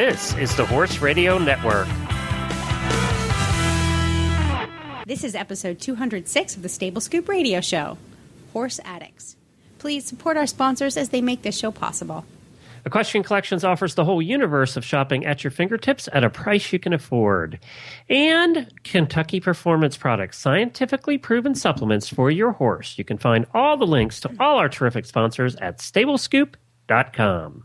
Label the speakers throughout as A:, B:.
A: This is the Horse Radio Network.
B: This is episode 206 of the Stable Scoop Radio Show Horse Addicts. Please support our sponsors as they make this show possible.
A: Equestrian Collections offers the whole universe of shopping at your fingertips at a price you can afford. And Kentucky Performance Products, scientifically proven supplements for your horse. You can find all the links to all our terrific sponsors at stablescoop.com.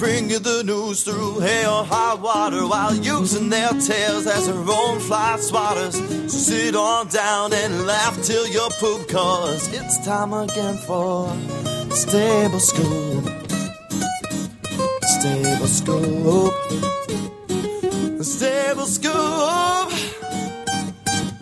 C: They bring you the news through hail or high water while using their tails as their own fly swatters. So sit on down and laugh till you poop, cause it's time again for Stable Scoop. Stable Scoop. Stable Scoop.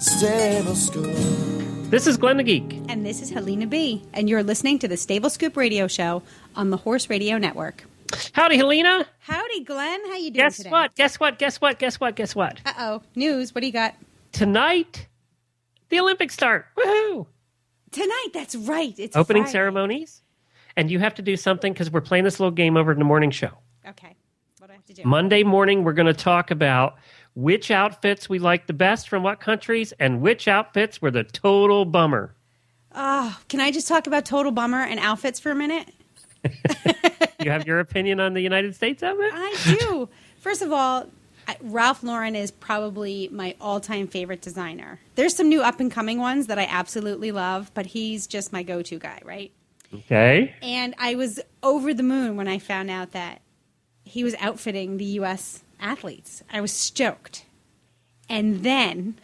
C: Stable Scoop.
A: This is Glenn the Geek.
B: And this is Helena B. And you're listening to the Stable Scoop Radio Show on the Horse Radio Network.
A: Howdy, Helena.
B: Howdy, Glenn. How you doing
A: Guess
B: today?
A: what? Guess what? Guess what? Guess what? Guess what?
B: Uh oh. News. What do you got?
A: Tonight, the Olympics start. Woohoo!
B: Tonight. That's right. It's
A: Opening
B: Friday.
A: ceremonies. And you have to do something because we're playing this little game over in the morning show.
B: Okay. What do I have to do?
A: Monday morning, we're going to talk about which outfits we like the best from what countries and which outfits were the total bummer.
B: oh, can I just talk about Total Bummer and outfits for a minute?
A: You have your opinion on the United States outfit?
B: I do. First of all, Ralph Lauren is probably my all-time favorite designer. There's some new up-and-coming ones that I absolutely love, but he's just my go-to guy, right?
A: Okay.
B: And I was over the moon when I found out that he was outfitting the U.S. athletes. I was stoked. And then,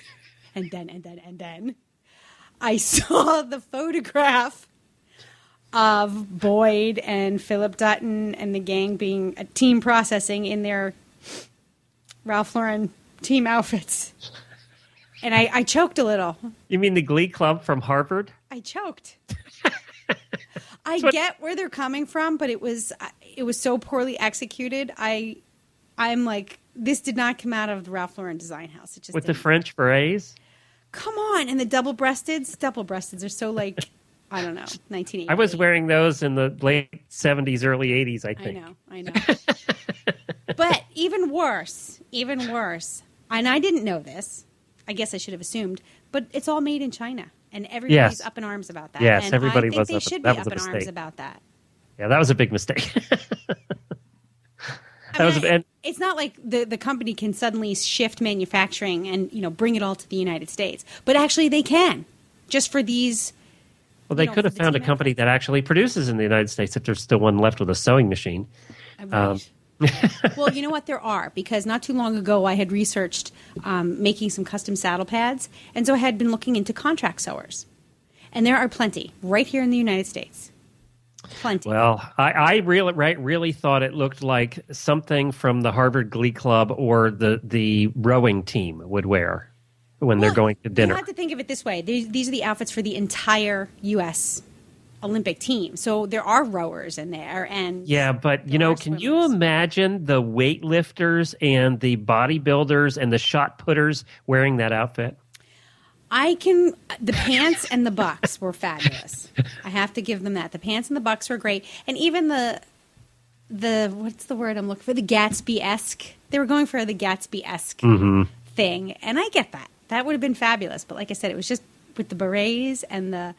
B: and then, and then, and then, I saw the photograph of Boyd and Phillip Dutton and the gang being a team processing in their Ralph Lauren team outfits. And I, I choked a little.
A: You mean the Glee Club from Harvard?
B: I choked. I
A: what-
B: get where they're coming from, but it was uh, it was so poorly executed. I I'm like this did not come out of the Ralph Lauren design house. It just
A: With the
B: didn't.
A: French berets?
B: come on, and the double breasteds, double breasteds are so like I don't know, 1980.
A: I was wearing those in the late 70s, early 80s, I think.
B: I know, I know. but even worse, even worse, and I didn't know this. I guess I should have assumed, but it's all made in China, and everybody's
A: Yes.
B: up in arms about that.
A: Yes,
B: and
A: everybody
B: I think
A: was
B: they
A: up-
B: should
A: that
B: be
A: was
B: up
A: a
B: in arms about that.
A: Yeah, that was a big mistake. that
B: I
A: was
B: mean,
A: a, and
B: it's not like the, the company can suddenly shift manufacturing and you know bring it all to the United States, but actually they can, just for these.
A: Well, they could have found a company that actually produces in the United States if there's still one left with a sewing machine. Um,
B: well, you know what? There are because not too long ago I had researched um, making some custom saddle pads, and so I had been looking into contract sewers, and there are plenty right here in the United States. Plenty.
A: Well, I, I really, right, really thought it looked like something from the Harvard Glee Club or the the rowing team would wear when they're going to dinner.
B: You have to think of it this way: these, these are the outfits for the entire U.S. Olympic team. So there are rowers in there, and
A: Yeah, but you know, can you imagine the weightlifters and the bodybuilders and the shot putters wearing that outfit?
B: I can. The pants and the bucks were fabulous. I have to give them that. The pants and the bucks were great, and even the the what's the word I'm looking for? The Gatsby esque. They were going for the Gatsby esque mm-hmm. thing, and I get that. That would have been fabulous. But like I said, it was just with the berets and the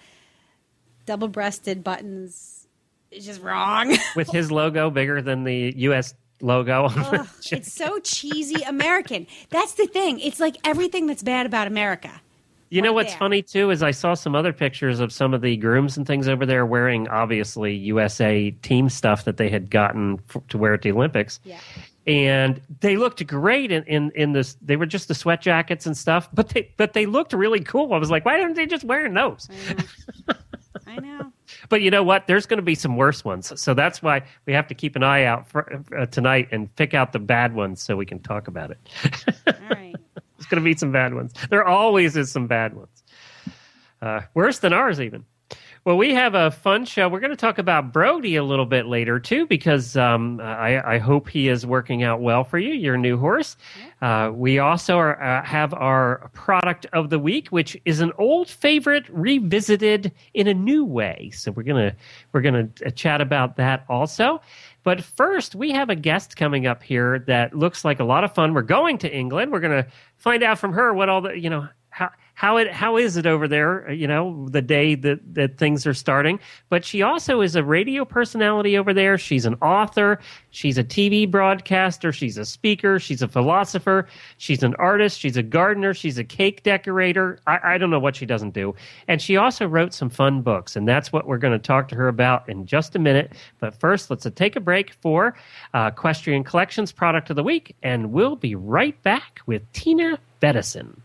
B: double breasted buttons. It's just wrong.
A: With his logo bigger than the U.S. logo
B: Ugh, it's so cheesy American. That's the thing. It's like everything that's bad about America.
A: You know what's
B: there.
A: funny too is I saw some other pictures of some of the grooms and things over there wearing obviously USA team stuff that they had gotten f- to wear at the Olympics.
B: Yeah.
A: And they looked great in, in, in this. They were just the sweat jackets and stuff, but they but they looked really cool. I was like, why aren't they just wearing those?
B: I know. I know.
A: but you know what? There's going to be some worse ones. So that's why we have to keep an eye out for, uh, tonight and pick out the bad ones so we can talk about it.
B: All right.
A: There's going to be some bad ones. There always is some bad ones. Uh, worse than ours, even. Well, we have a fun show. We're going to talk about Brody a little bit later too, because um, I, I, hope he is working out well for you, your new horse. Uh, we also are, uh, have our product of the week, which is an old favorite revisited in a new way. So we're gonna we're gonna uh, chat about that also. But first, we have a guest coming up here that looks like a lot of fun. We're going to England. We're going to find out from her what all the you know how it how is it over there you know the day that that things are starting? But she also is a radio personality over there. She's an author. She's a tv broadcaster. She's a speaker. She's a philosopher. She's an artist. She's a gardener. She's a cake decorator. I, I don't know what she doesn't do. And she also wrote some fun books and that's what we're going to talk to her about in just a minute. But first let's take a break for uh, equestrian collections product of the week and we'll be right back with tina Bettison.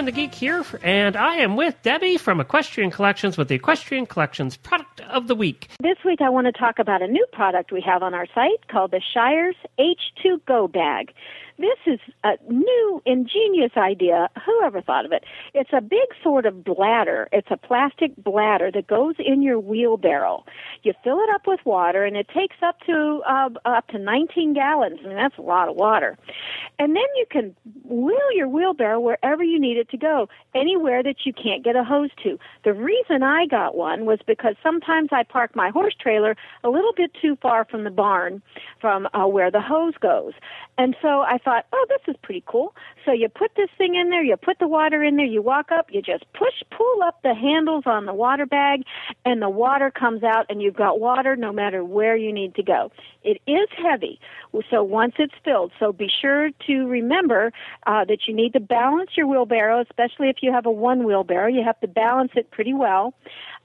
A: Glenn the Geek here, and I am with Debbie from Equestrian Collections with the Equestrian Collections Product of the Week.
D: This week I want to talk about a new product we have on our site called the Shires H2 Go Bag. This is a new, ingenious idea. Whoever thought of it? It's a big sort of bladder. It's a plastic bladder that goes in your wheelbarrow. You fill it up with water, and it takes up to uh, up to 19 gallons. I mean, that's a lot of water. And then you can wheel your wheelbarrow wherever you need it to go, anywhere that you can't get a hose to. The reason I got one was because sometimes I park my horse trailer a little bit too far from the barn, from uh, where the hose goes. And so I thought, oh, this is pretty cool. So you put this thing in there, you put the water in there, you walk up, you just push, pull up the handles on the water bag, and the water comes out, and you've got water no matter where you need to go. It is heavy, so once it's filled, so be sure to remember uh, that you need to balance your wheelbarrow, especially if you have a one wheelbarrow. You have to balance it pretty well.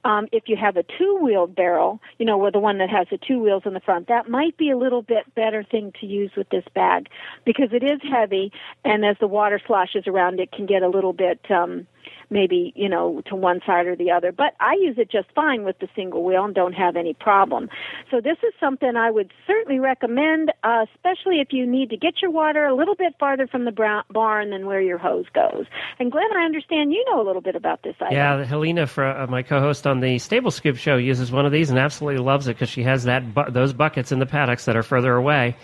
D: Um, if you have a two-wheeled barrel, you know, where the one that has the two wheels in the front, that might be a little bit better thing to use with this bag because it is heavy, and as the water sloshes around, it can get a little bit um, maybe you know to one side or the other. But I use it just fine with the single wheel and don't have any problem. So this is something I would certainly recommend, uh, especially if you need to get your water a little bit farther from the barn than where your hose goes. And Glenn, I understand you know a little bit about this item.
A: Yeah, Helena, for, uh, my co-host on the Stable Scoop show, uses one of these and absolutely loves it because she has that bu- those buckets in the paddocks that are further away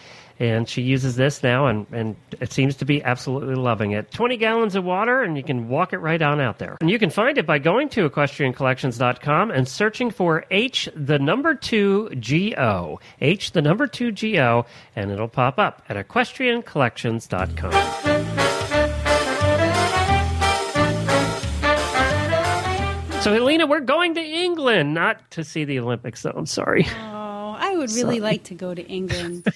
A: and she uses this now and, and it seems to be absolutely loving it. 20 gallons of water and you can walk it right on out there. And you can find it by going to equestriancollections.com and searching for h the number 2 go h the number 2 go and it'll pop up at equestriancollections.com So, Helena, we're going to England, not to see the Olympics, though. I'm sorry.
B: Would really Sorry. like to go to England.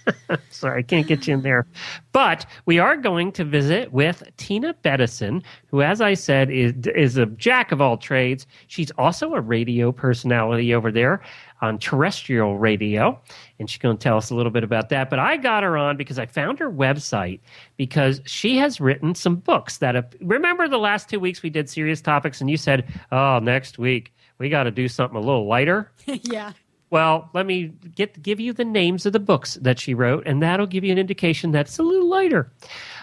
A: Sorry, I can't get you in there. But we are going to visit with Tina Bettison, who, as I said, is, is a jack of all trades. She's also a radio personality over there on terrestrial radio. And she's going to tell us a little bit about that. But I got her on because I found her website because she has written some books that have. Remember the last two weeks we did serious topics and you said, oh, next week we got to do something a little lighter?
B: yeah.
A: Well, let me get give you the names of the books that she wrote, and that'll give you an indication that it's a little lighter.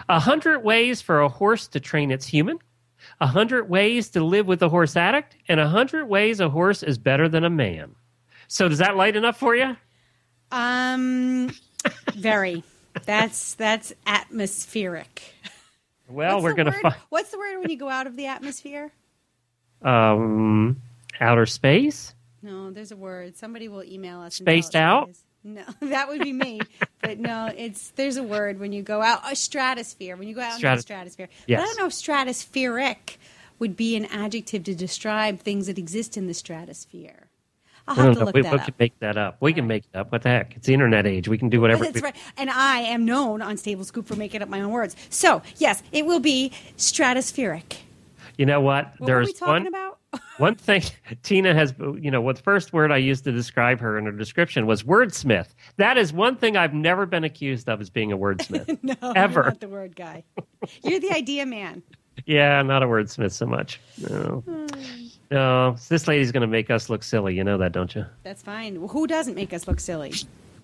A: A hundred ways for a horse to train its human. A hundred ways to live with a horse addict, and a hundred ways a horse is better than a man. So, does that light enough for you?
B: Um, very. that's that's atmospheric.
A: Well, What's we're going to find.
B: What's the word when you go out of the atmosphere?
A: Um, outer space.
B: No, there's a word. Somebody will email us.
A: Spaced out.
B: No, that would be me. but no, it's there's a word when you go out a stratosphere. When you go out Stratus- into the stratosphere.
A: Yes.
B: But I don't know if stratospheric would be an adjective to describe things that exist in the stratosphere. I'll have to look
A: we,
B: that
A: we
B: up.
A: can make that up. We All can make it up. What the heck? It's the internet age. We can do whatever.
B: That's right. And I am known on Stable Scoop for making up my own words. So yes, it will be stratospheric.
A: You know what?
B: What
A: There's
B: we
A: one,
B: about?
A: One thing Tina has, you know, what the first word I used to describe her in her description was wordsmith. That is one thing I've never been accused of as being a wordsmith.
B: no,
A: Ever.
B: you're not the word guy. You're the idea man.
A: yeah, not a wordsmith so much. No. Hmm. No, this lady's going to make us look silly. You know that, don't you?
B: That's fine. Well, who doesn't make us look silly?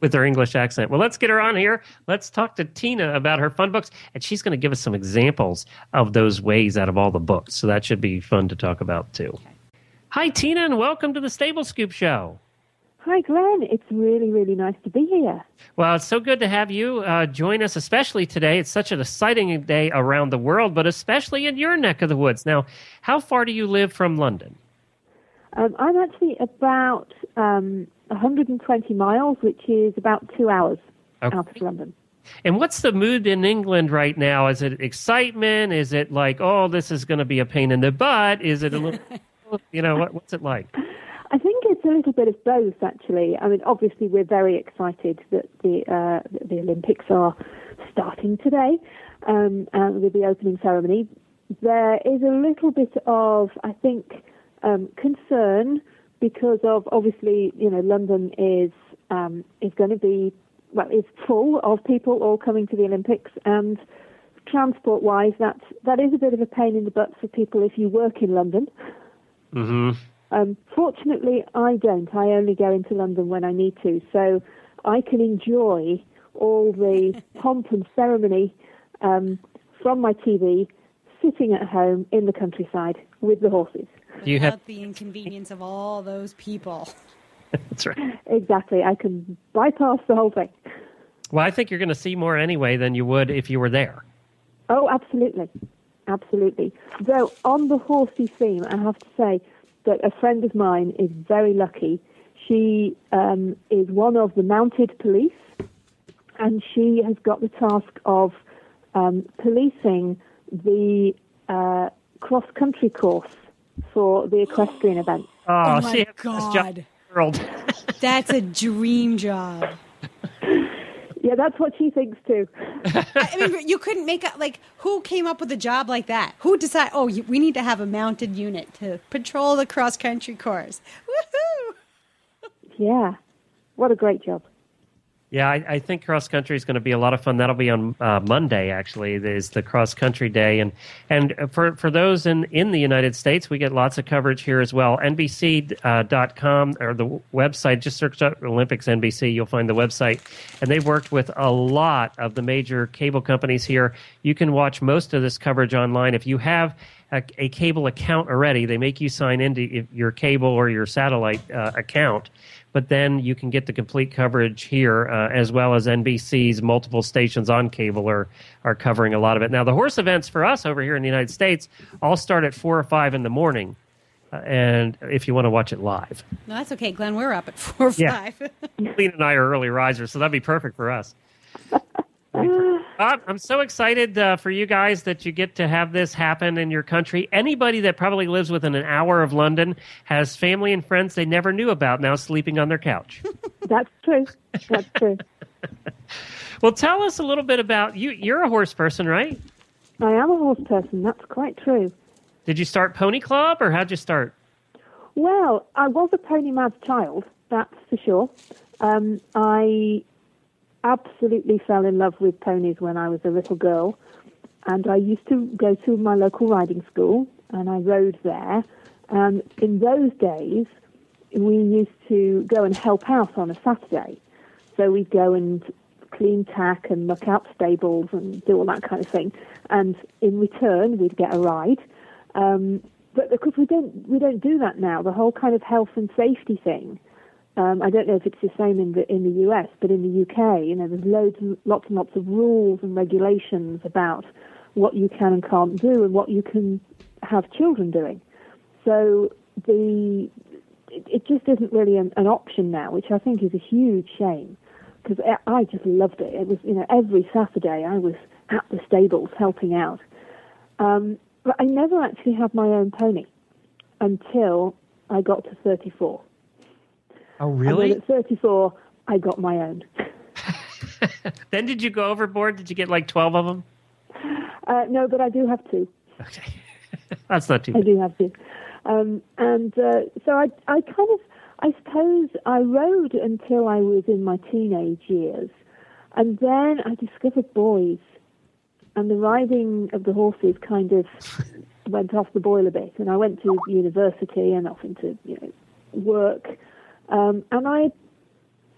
A: With her English accent. Well, let's get her on here. Let's talk to Tina about her fun books, and she's going to give us some examples of those ways out of all the books. So that should be fun to talk about too. Hi, Tina, and welcome to the Stable Scoop Show.
E: Hi, Glenn. It's really, really nice to be here.
A: Well, it's so good to have you uh, join us, especially today. It's such an exciting day around the world, but especially in your neck of the woods. Now, how far do you live from London?
E: Um, I'm actually about um, 120 miles, which is about two hours
A: Okay.
E: out of London.
A: And what's the mood in England right now? Is it excitement? Is it like, oh, this is going to be a pain in the butt? Is it a little, you know, what, what's it like?
E: I think it's a little bit of both, actually. I mean, obviously, we're very excited that the uh, the Olympics are starting today um, and with the opening ceremony. There is a little bit of, I think, um, concern because of obviously, you know, London is um, is going to be well, is full of people all coming to the Olympics, and transport-wise, that that is a bit of a pain in the butt for people if you work in London.
A: hmm
E: Um, fortunately, I don't. I only go into London when I need to, so I can enjoy all the pomp and ceremony um, from my TV, sitting at home in the countryside with the horses.
A: Do you have,
B: the inconvenience of all those people.
A: that's right.
E: Exactly. I can bypass the whole thing.
A: Well, I think you're going to see more anyway than you would if you were there.
E: Oh, absolutely. Absolutely. Though, on the horsey theme, I have to say that a friend of mine is very lucky. She um, is one of the mounted police, and she has got the task of um, policing the uh, cross country course for the equestrian event.
A: Oh,
B: Oh my
A: she has job
B: God.
A: in world.
B: That's a dream job.
E: Yeah, that's what she thinks too.
B: I mean, you couldn't make up like who came up with a job like that? Who decided? Oh, we need to have a mounted unit to patrol the cross country course. Woohoo!
E: Yeah. What a great job.
A: Yeah, I, I think cross country is going to be a lot of fun. That'll be on uh, Monday. Actually, is the cross country day, and and for for those in in the United States, we get lots of coverage here as well. NBC.com or the website. Just search up Olympics NBC. You'll find the website, and they've worked with a lot of the major cable companies here. You can watch most of this coverage online if you have. A, a cable account already. They make you sign into your cable or your satellite uh, account, but then you can get the complete coverage here, uh, as well as NBC's multiple stations on cable are are covering a lot of it. Now, the horse events for us over here in the United States all start at four or five in the morning, uh, and if you want to watch it live,
B: No, that's okay, Glenn. We're up at four or
A: Yeah.
B: five.
A: Clean and I are early risers, so that'd be perfect for us. Uh, I'm so excited uh, for you guys that you get to have this happen in your country. Anybody that probably lives within an hour of London has family and friends they never knew about now sleeping on their couch.
E: That's true. That's true.
A: well, tell us a little bit about you. You're a horse person, right?
E: I am a horse person. That's quite true.
A: Did you start Pony Club or how'd you start?
E: Well, I was a pony mad child, that's for sure. Um, I absolutely fell in love with ponies when I was a little girl, and I used to go to my local riding school, and I rode there. And in those days, we used to go and help out on a Saturday. So we'd go and clean tack and muck out stables and do all that kind of thing. And in return, we'd get a ride. Um, but of course, we don't we don't do that now. The whole kind of health and safety thing. Um, I don't know if it's the same in the in the US, but in the UK, you know, there's loads, and lots and lots of rules and regulations about what you can and can't do and what you can have children doing. So the it, it just isn't really an, an option now, which I think is a huge shame because I, I just loved it. It was you know every Saturday I was at the stables helping out. Um, but I never actually had my own pony until I got to 34.
A: Oh,
E: then at 34, I got my own.
A: then did you go overboard? Did you get like 12 of them?
E: Uh, no, but I do have two.
A: Okay. That's not too
E: I do have two. um, and uh, so I, I kind of, I suppose I rode until I was in my teenage years, and then I discovered boys, and the riding of the horses kind of went off the boil a bit, and I went to university and off into you know work, um, and I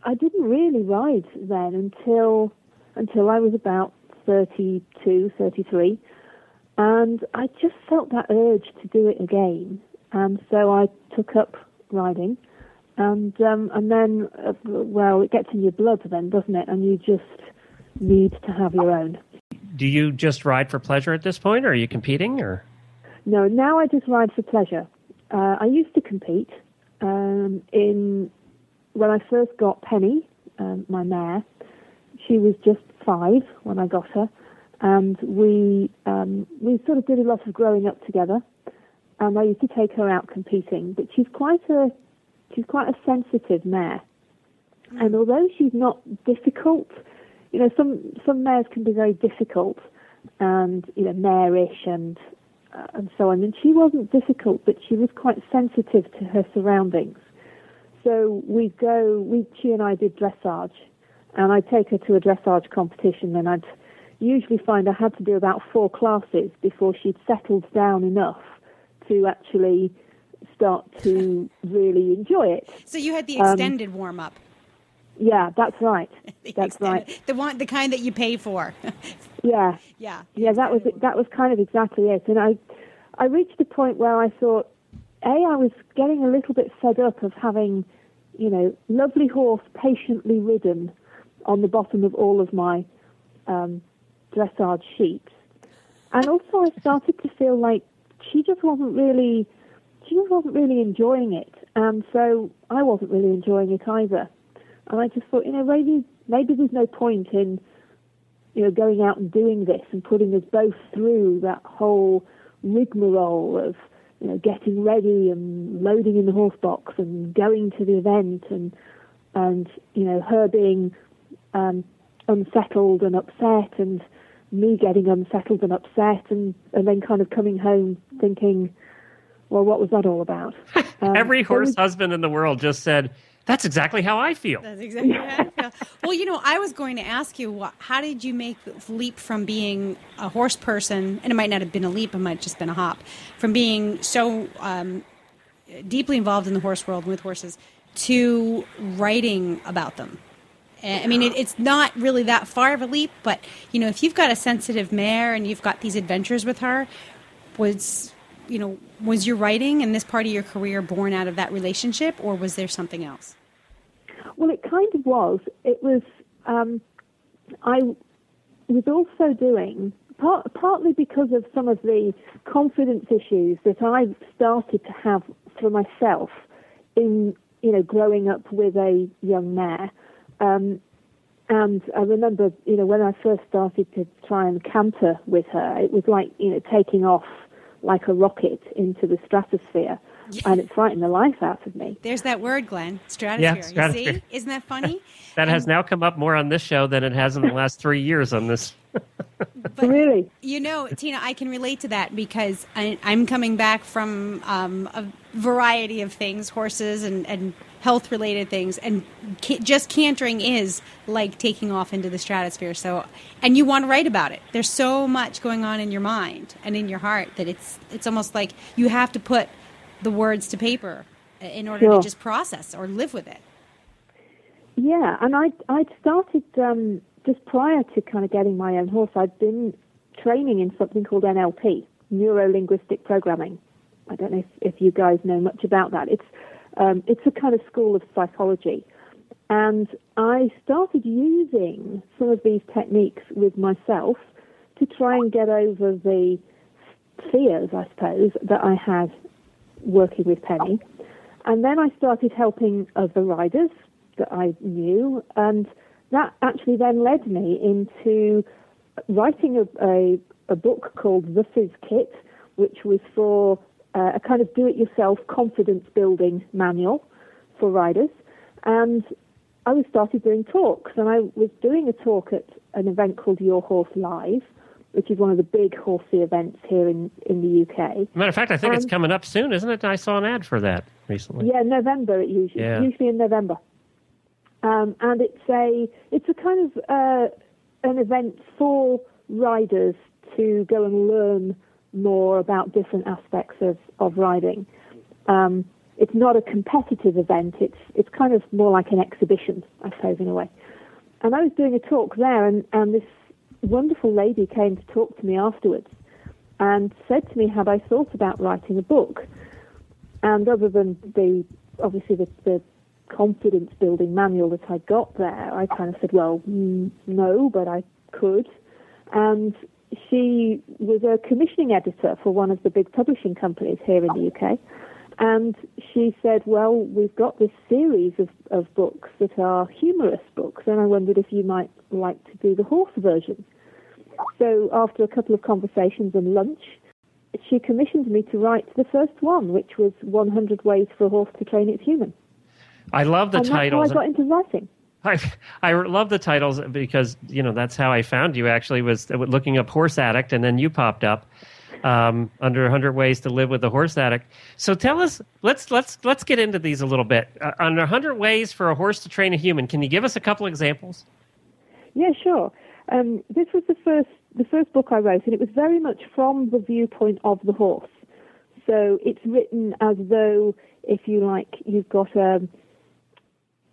E: I didn't really ride then until until I was about 32, 33. And I just felt that urge to do it again. And so I took up riding. And um, and then, uh, well, it gets in your blood then, doesn't it? And you just need to have your own.
A: Do you just ride for pleasure at this point, or are you competing? Or
E: no, now I just ride for pleasure. Uh, I used to compete um, in when I first got Penny, um, my mare. She was just five when I got her, and we um, we sort of did a lot of growing up together. And I used to take her out competing, but she's quite a she's quite a sensitive mare. And although she's not difficult, you know, some some mares can be very difficult and you know marish and and so on. And she wasn't difficult, but she was quite sensitive to her surroundings. So we'd go, we she and I did dressage, and I'd take her to a dressage competition, and I'd usually find I had to do about four classes before she'd settled down enough to actually start to really enjoy it.
B: So you had the extended um, warm up.
E: Yeah, that's right. that's
B: extended,
E: right.
B: The one, the kind that you pay for.
E: yeah.
B: Yeah.
E: Yeah, that was that was kind of exactly it. And I, I reached a point where I thought, a, I was getting a little bit fed up of having, you know, lovely horse patiently ridden on the bottom of all of my um, dressage sheets. And also, I started to feel like she just wasn't really, she just wasn't really enjoying it, and so I wasn't really enjoying it either. And I just thought, you know, maybe maybe there's no point in, you know, going out and doing this and putting us both through that whole rigmarole of, you know, getting ready and loading in the horse box and going to the event and and you know her being um, unsettled and upset and me getting unsettled and upset and, and then kind of coming home thinking, well, what was that all about?
A: Um, Every horse was, husband in the world just said, that's exactly how I feel.
B: That's exactly how I feel. Well, you know, I was going to ask you, how did you make the leap from being a horse person, and it might not have been a leap, it might have just been a hop, from being so um, deeply involved in the horse world and with horses to writing about them? I mean, it, it's not really that far of a leap, but you know, if you've got a sensitive mare and you've got these adventures with her, was you know, was your writing and this part of your career born out of that relationship, or was there something else?
E: Well, it kind of was. It was. Um, I was also doing part, partly because of some of the confidence issues that I've started to have for myself in you know growing up with a young mare. Um, and I remember, you know, when I first started to try and canter with her, it was like, you know, taking off like a rocket into the stratosphere. And it frightened the life out of me.
B: There's that word, Glenn. Stratosphere. Yeah, stratosphere. You see? Isn't that funny?
A: that has now come up more on this show than it has in the last three years on this.
E: but, really?
B: You know, Tina, I can relate to that because I, am coming back from um, a variety of things, horses and, and health related things and ca- just cantering is like taking off into the stratosphere. So and you want to write about it. There's so much going on in your mind and in your heart that it's it's almost like you have to put the words to paper in order sure. to just process or live with it.
E: Yeah and i i started um, just prior to kind of getting my own horse i'd been training in something called nlp neuro linguistic programming. I don't know if, if you guys know much about that. It's um, it's a kind of school of psychology. And I started using some of these techniques with myself to try and get over the fears, I suppose, that I had working with Penny. And then I started helping other riders that I knew, and that actually then led me into writing a, a, a book called The Fizz Kit, which was for uh, a kind of do-it-yourself confidence building manual for riders. And I was started doing talks, and I was doing a talk at an event called Your Horse Live, which is one of the big horsey events here in, in the UK.
A: Matter of fact, I think it's coming up soon, isn't it? I saw an ad for that recently.
E: Yeah, November it usually
A: Yeah.
E: usually in November, um, and it's a it's a kind of uh, an event for riders to go and learn more about different aspects of of riding. Um, it's not a competitive event. It's it's kind of more like an exhibition, I suppose, in a way. And I was doing a talk there, and, and this wonderful lady came to talk to me afterwards, and said to me, "Had I thought about writing a book?" And other than the obviously the, the confidence building manual that I got there, I kind of said, well, mm, no, but I could. And she was a commissioning editor for one of the big publishing companies here in the UK. And she said, well, we've got this series of, of books that are humorous books, and I wondered if you might like to do the horse version. So after a couple of conversations and lunch, she commissioned me to write the first one, which was 100 Ways for a Horse to Train Its Human.
A: I love the title.
E: and
A: titles.
E: that's how I got into writing.
A: I, I love the titles because you know that's how I found you. Actually, was looking up horse addict, and then you popped up um, under 100 ways to live with a horse addict. So tell us, let's let's let's get into these a little bit. Uh, under 100 ways for a horse to train a human, can you give us a couple examples?
E: Yeah, sure. Um, this was the first the first book I wrote, and it was very much from the viewpoint of the horse. So it's written as though, if you like, you've got a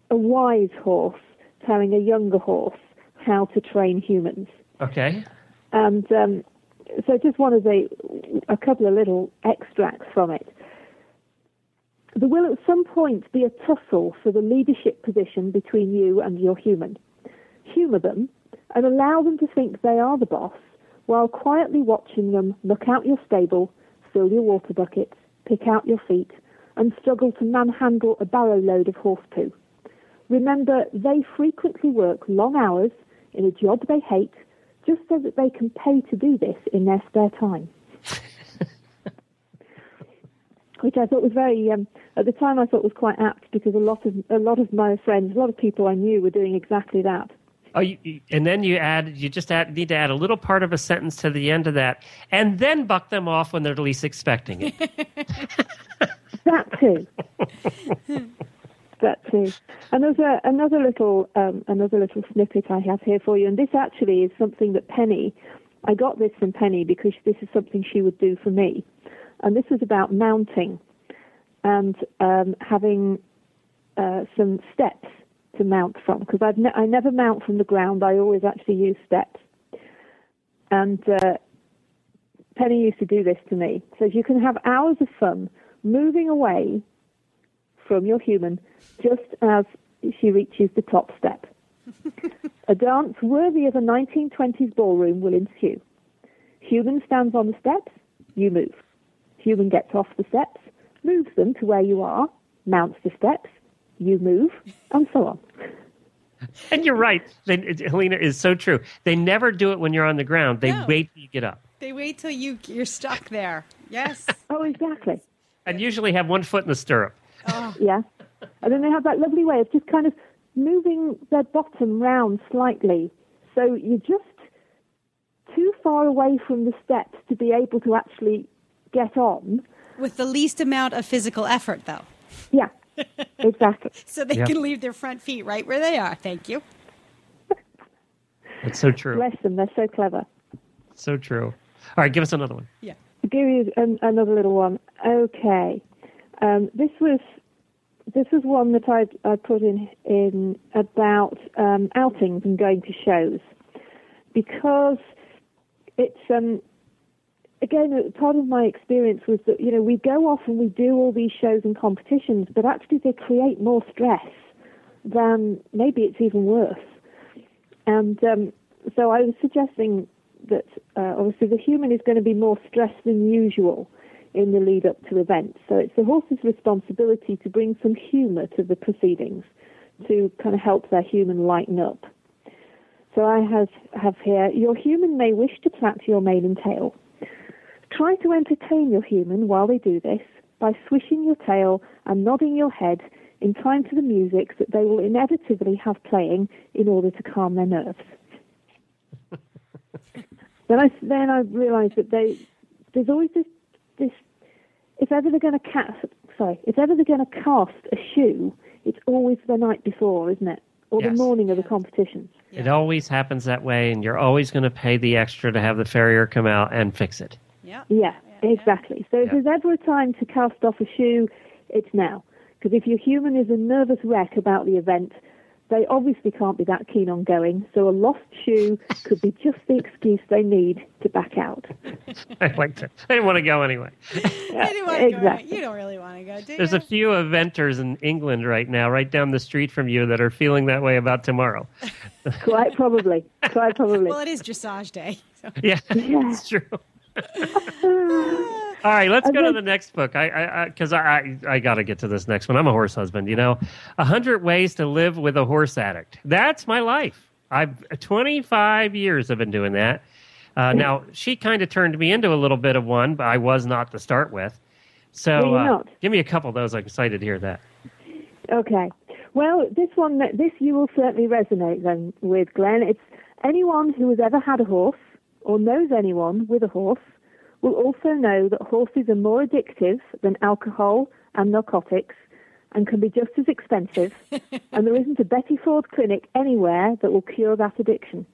E: a wise horse telling a younger horse how to train humans.
A: Okay.
E: And um, so just wanted a, a couple of little extracts from it. There will at some point be a tussle for the leadership position between you and your human. Humour them and allow them to think they are the boss while quietly watching them look out your stable, fill your water buckets, pick out your feet, and struggle to manhandle a barrow load of horse poo. Remember, they frequently work long hours in a job they hate just so that they can pay to do this in their spare time. Which I thought was very, um, at the time I thought was quite apt because a lot of a lot of my friends, a lot of people I knew were doing exactly that.
A: Oh, you, and then you add, you just add, need to add a little part of a sentence to the end of that, and then buck them off when they're least expecting it.
E: That too. that too. And there's another little um, another little snippet I have here for you, and this actually is something that Penny. I got this from Penny because this is something she would do for me, and this was about mounting and um, having uh, some steps to mount from because I've ne- I never mount from the ground. I always actually use steps, and uh, Penny used to do this to me. Says you can have hours of fun moving away from your human just as she reaches the top step. a dance worthy of a 1920s ballroom will ensue. Human stands on the steps, you move. Human gets off the steps, moves them to where you are, mounts the steps, you move, and so on.
A: and you're right. They, Helena is so true. They never do it when you're on the ground. They
B: No.
A: wait till you get up,
B: They wait till you you're stuck there. Yes.
E: Oh, exactly.
A: and usually have one foot in the stirrup. Oh.
E: Yeah. And then they have that lovely way of just kind of moving their bottom round slightly. So you're just too far away from the steps to be able to actually get on.
B: With the least amount of physical effort, though.
E: Yeah, exactly.
B: So they
A: Yeah.
B: can leave their front feet right where they are. Thank you.
A: It's so true.
E: Bless them, they're so clever.
A: So true. All right, give us another one.
B: Yeah.
E: I'll give you an, another little one. Okay. Um, this was this was one that I I put in in about um, outings and going to shows because it's um again uh, part of my experience was that you know we go off and we do all these shows and competitions, but actually they create more stress than maybe it's even worse. And um, so I was suggesting that uh, obviously the human is going to be more stressed than usual in the lead up to events. So it's the horse's responsibility to bring some humour to the proceedings to kind of help their human lighten up. So I have, have here, your human may wish to plait your mane and tail. Try to entertain your human while they do this by swishing your tail and nodding your head in time to the music that they will inevitably have playing in order to calm their nerves. then I then I realised that they there's always this this if ever they're going to cast sorry if ever they're going to cast a shoe, it's always the night before, isn't it? Or
A: Yes.
E: the morning of the competition.
A: It always happens that way, and you're always going to pay the extra to have the farrier come out and fix it.
B: Yeah.
E: Yeah, exactly. So if
A: Yeah.
E: there's ever a time to cast off a shoe, it's now. Because if your human is a nervous wreck about the event, they obviously can't be that keen on going. So a lost shoe could be just the excuse they need to back out.
A: I like that. I didn't want to go anyway.
E: Yeah,
B: I didn't want to go.
E: exactly.
B: You don't really want to go, do
A: There's
B: you?
A: a few eventers in England right now, right down the street from you, that are feeling that way about tomorrow.
E: Quite probably. Quite probably.
B: well, it is dressage day. So.
A: Yeah,
E: Yeah.
A: it's true. All right, let's go to the next book. I, I, because I, I, I got to get to this next one. I'm a horse husband, you know. A hundred ways to live with a horse addict. That's my life. I've 25 years. I've been doing that. Uh, now she kind of turned me into a little bit of one, but I was not to start with. So, uh, give me a couple of those. I'm excited to hear that.
E: Okay. Well, this one, this you will certainly resonate then with, Glenn. It's anyone who has ever had a horse or knows anyone with a horse will also know that horses are more addictive than alcohol and narcotics and can be just as expensive. and there isn't a Betty Ford clinic anywhere that will cure that addiction.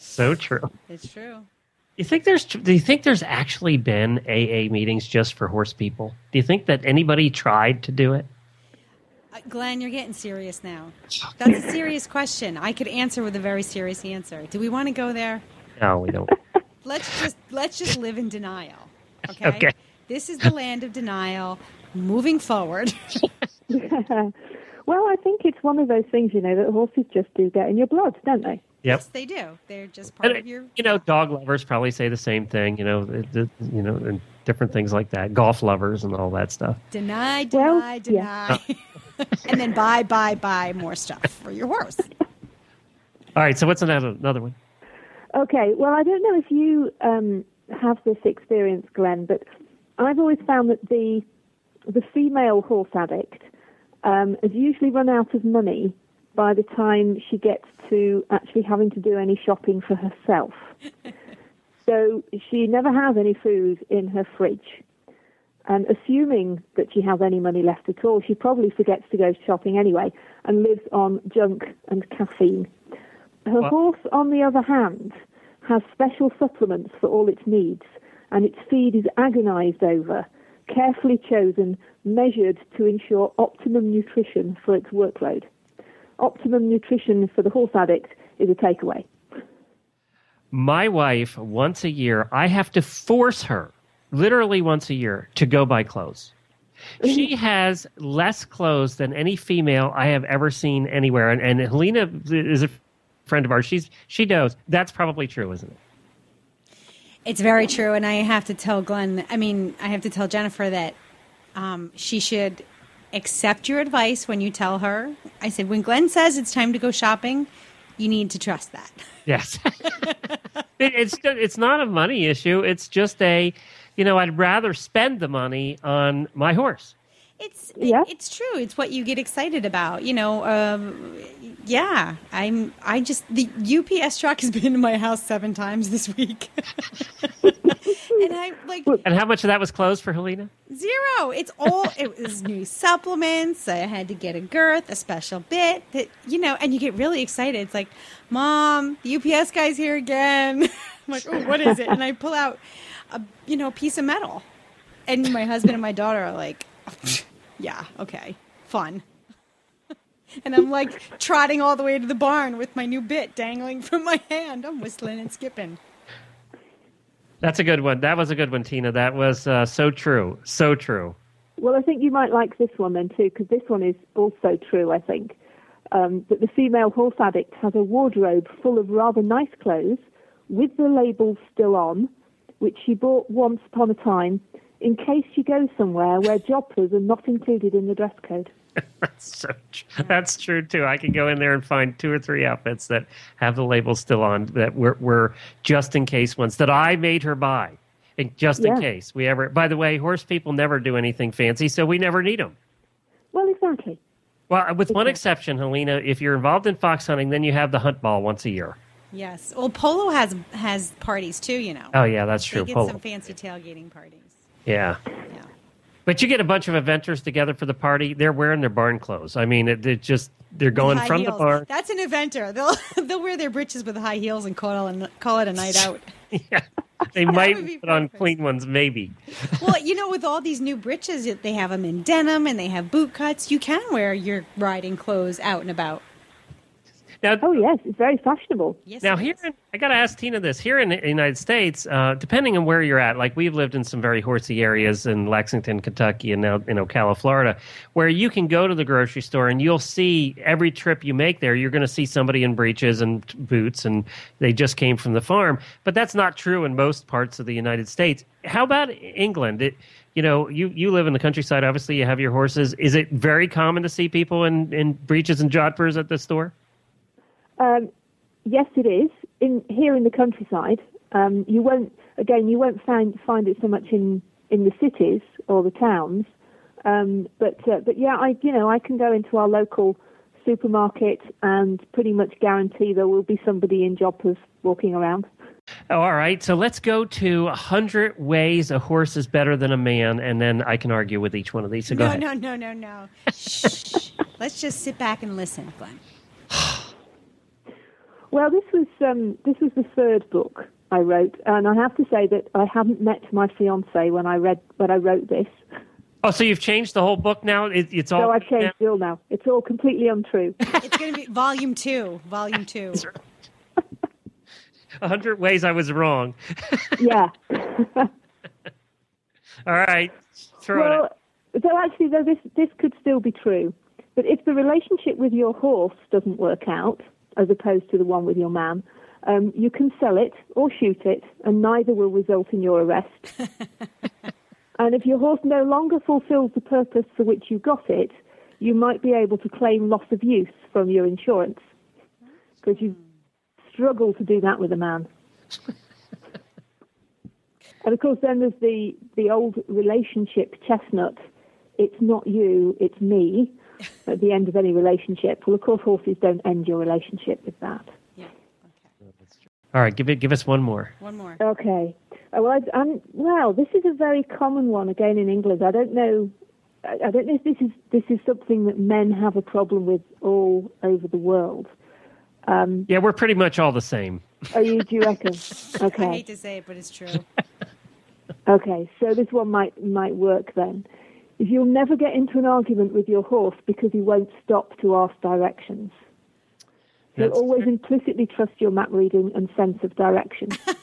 A: So true.
B: It's true.
A: You think there's? Do you think there's actually been AA meetings just for horse people? Do you think that anybody tried to do it?
B: Uh, Glenn, you're getting serious now. That's a serious question. I could answer with a very serious answer. Do we want to go there?
A: No, we don't.
B: Let's just let's just live in denial. Okay.
A: Okay.
B: This is the land of denial. Moving forward.
E: well, I think it's one of those things, you know, that horses just do get in your blood, don't they?
A: Yep.
B: Yes, they do. They're just part
A: And,
B: of your.
A: you know, dog lovers probably say the same thing. You know, the, the, you know, and different things like that. Golf lovers and all that stuff.
B: Deny,
E: Well,
B: deny, deny. and then buy, buy, buy more stuff for your horse.
A: All right. So what's another another one?
E: Okay, well, I don't know if you um, have this experience, Glenn, but I've always found that the the female horse addict um, has usually run out of money by the time she gets to actually having to do any shopping for herself. so she never has any food in her fridge. And assuming that she has any money left at all, she probably forgets to go shopping anyway and lives on junk and caffeine. Her
A: Well-
E: horse, on the other hand, has special supplements for all its needs, and its feed is agonized over, carefully chosen, measured to ensure optimum nutrition for its workload. Optimum nutrition for the horse addict is a takeaway.
A: My wife, once a year, I have to force her, literally once a year, to go buy clothes. She has less clothes than any female I have ever seen anywhere. And, and Helena is a friend of ours. She's she knows that's probably true, isn't it?
B: It's very true, and I have to tell Glenn. I mean, I have to tell Jennifer that um, she should accept your advice when you tell her. I said, when Glenn says it's time to go shopping, you need to trust that.
A: Yes. it, it's it's not a money issue. It's just a, you know, I'd rather spend the money on my horse.
B: It's
E: Yeah.
B: it's true. It's what you get excited about. You know, um, yeah. I'm. I just the UPS truck has been in my house seven times this week, and I like
A: And how much of that was closed for Helena?
B: zero. It's all. It was new supplements. I had to get a girth, a special bit that you know, and you get really excited. It's like, Mom, the UPS guy's here again. I'm like, oh, what is it? And I pull out a you know piece of metal, and my husband and my daughter are like, yeah, okay, fun. And I'm like trotting all the way to the barn with my new bit dangling from my hand. I'm whistling and skipping.
A: That's a good one. That was a good one, Tina. That was uh, so true. So true.
E: Well, I think you might like this one then too, because this one is also true. I think um, that the female horse addict has a wardrobe full of rather nice clothes with the labels still on, which she bought once upon a time in case you go somewhere where jodhpurs are not included in the dress code.
A: That's so tr- that's true too. I can go in there and find two or three outfits that have the label still on that were, were just in case ones that I made her buy, and just in case we ever. By the way, horse people never do anything fancy, so we never need them.
E: Well, exactly.
A: Well, uh, with one exception, Helena, if you're involved in fox hunting, then you have the hunt ball once a year.
B: Yes. Well, Polo has has parties too. You know.
A: Oh yeah, that's
B: They
A: true.
B: get
A: Polo.
B: some fancy tailgating parties.
A: Yeah.
B: Yeah.
A: But you get a bunch of eventers together for the party. They're wearing their barn clothes. I mean, it, it just they're going
B: High
A: from the barn.
B: That's an eventer. They'll they'll wear their breeches with high heels and call it a, call it a night out.
A: yeah. They might put on clean ones, maybe.
B: well, you know, with all these new breeches, they have them in denim and they have boot cuts. You can wear your riding clothes out and about.
A: Now,
E: Oh yes, it's very fashionable.
B: Yes.
A: Now here, in, I got to ask Tina this. Here in the United States, uh, depending on where you're at, like we've lived in some very horsey areas in Lexington, Kentucky, and now in Ocala, Florida, where you can go to the grocery store and you'll see every trip you make there, you're going to see somebody in breeches and boots, and they just came from the farm. But that's not true in most parts of the United States. How about England? It, you know, you, you live in the countryside. Obviously, you have your horses. Is it very common to see people in, in breeches and jodhpurs at the store?
E: Um, yes, it is. In here in the countryside, um, you won't. Again, you won't find find it so much in in the cities or the towns. Um, but uh, but yeah, I you know I can go into our local supermarket and pretty much guarantee there will be somebody in jodhpurs walking around.
A: Oh, all right. So let's go to 100 ways a horse is better than a man, and then I can argue with each one of these. So go
B: no,
A: ahead.
B: no, no, no, no. Shh. Let's just sit back and listen, Glenn.
E: Well, this was um, this was the third book I wrote, and I have to say that I hadn't met my fiance when I read when I wrote this.
A: Oh, so you've changed the whole book now? It, it's all.
E: So I've changed it all now. It's all completely untrue.
B: It's going to be volume two. Volume two.
A: A 100 ways I was wrong.
E: yeah.
A: All right. Throw it.
E: Well, so actually, though this this could still be true, but if the relationship with your horse doesn't work out, as opposed to the one with your man, um, you can sell it or shoot it, and neither will result in your arrest. and if your horse no longer fulfills the purpose for which you got it, you might be able to claim loss of use from your insurance, because you struggle to do that with a man. And of course, then there's the the old relationship chestnut. It's not you, it's me. At the end of any relationship, well, of course, horses don't end your relationship with that.
B: Yeah. Okay.
A: All right. Give it. Give us one more.
B: One more.
E: Okay. Uh, well, I, I'm, well, this is a very common one again in England. I don't know. I I don't know if this is this is something that men have a problem with all over the world. Um,
A: Yeah, we're pretty much all the same.
E: are you? Do you reckon? Okay.
B: I
E: Okay.
B: hate to say it, but it's true.
E: Okay, so this one might might work then. If you'll never get into an argument with your horse because he won't stop to ask directions. He'll
A: That's
E: always implicitly trust your map reading and sense of direction.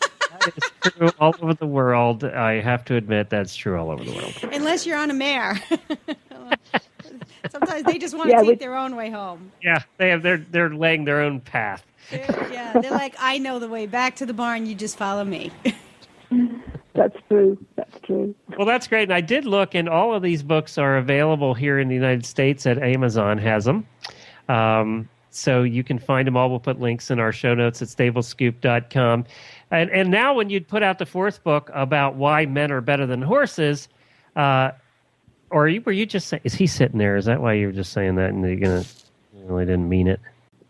A: It's true all over the world. I have to admit that's true all over the world.
B: Unless you're on a mare. Sometimes they just want to take
E: with-
B: their own way home.
A: Yeah, they have. They're they're laying their own path.
B: They're, yeah, they're like, I know the way back to the barn. You just follow me.
E: That's true. True.
A: Well, that's great. And I did look, and all of these books are available here in the United States at Amazon has them. Um, so you can find them all. We'll put links in our show notes at stablescoop.com. And, and now, when you'd put out the fourth book about why men are better than horses, uh, or you, were you just saying, is he sitting there? Is that why you were just saying that and you're going to, you really didn't mean it?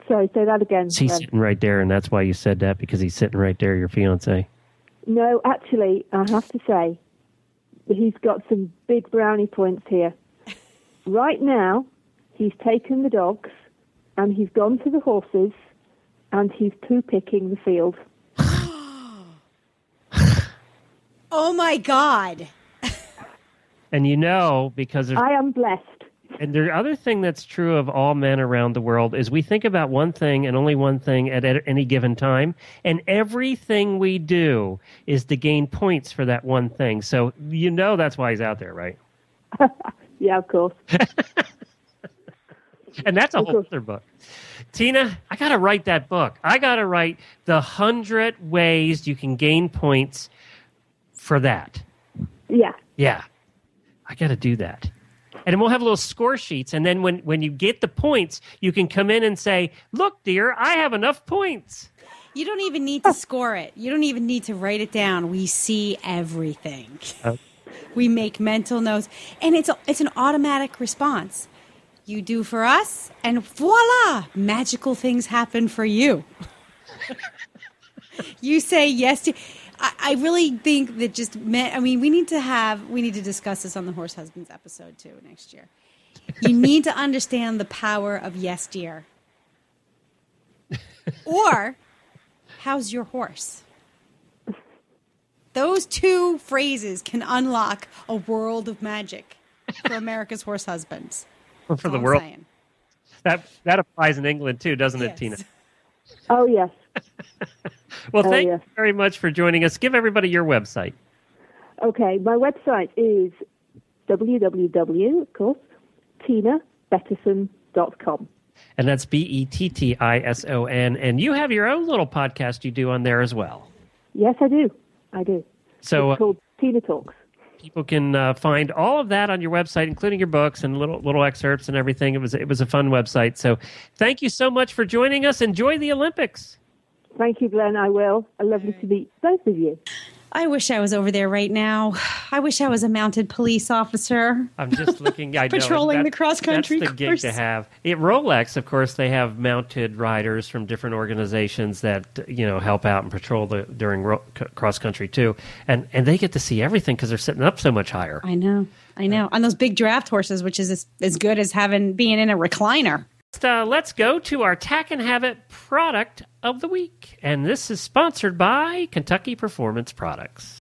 E: Sorry, say that again.
A: He's he sitting right there and that's why you said that because he's sitting right there, your fiance?
E: No, actually, I have to say, he's got some big brownie points here. Right now, he's taken the dogs and he's gone to the horses and he's poo picking the field.
B: Oh my God.
A: And you know, because there's
E: I am blessed.
A: And the other thing that's true of all men around the world is we think about one thing and only one thing at, any given time, and everything we do is to gain points for that one thing. So you know that's why he's out there, right?
E: Yeah, of course.
A: And that's a whole other book. Tina, I got to write that book. I got to write the hundred ways you can gain points for that.
E: Yeah.
A: Yeah, I got to do that. And we'll have little score sheets. And then when, when you get the points, you can come in and say, Look, dear, I have enough points.
B: You don't even need to score it. You don't even need to write it down. We see everything.
A: Oh.
B: We make mental notes, and it's a, it's an automatic response. You do for us, and voila, magical things happen for you. you say yes to. I, I really think that just men. I mean, we need to have. We need to discuss this on the horse husbands episode too next year. You need to understand the power of yes, dear. Or, how's your horse? Those two phrases can unlock a world of magic for America's horse husbands.
A: for the
B: I'm
A: world.
B: saying.
A: That that applies in England too, doesn't it, Tina?
E: Oh, yes.
A: Well,
E: Oh,
A: thank
E: yes.
A: you very much for joining us. Give everybody your website.
E: Okay, my website is www, of course, tinabettison.com.
A: And that's B E T T I S O N. And you have your own little podcast you do on there as well.
E: Yes, I do. I do.
A: So uh,
E: It's called Tina Talks.
A: people can uh, find all of that on your website, including your books and little little excerpts and everything. It was it was a fun website. So thank you so much for joining us. Enjoy the Olympics.
E: Thank you, Glenn. I will. Lovely mm. to meet both of you.
B: I wish I was over there right now. I wish I was a mounted police officer.
A: I'm just looking. I know,
B: Patrolling
A: that-
B: the cross-country
A: That's the gig
B: course.
A: to have. At Rolex, of course, they have mounted riders from different organizations that you know help out and patrol the during ro- c- cross country too, and and they get to see everything because they're sitting up so much higher.
B: I know. I know. On those big draft horses, which is as, as good as having being in a recliner.
A: Uh, let's go to our Tack and Habit product of the week, and this is sponsored by Kentucky Performance Products.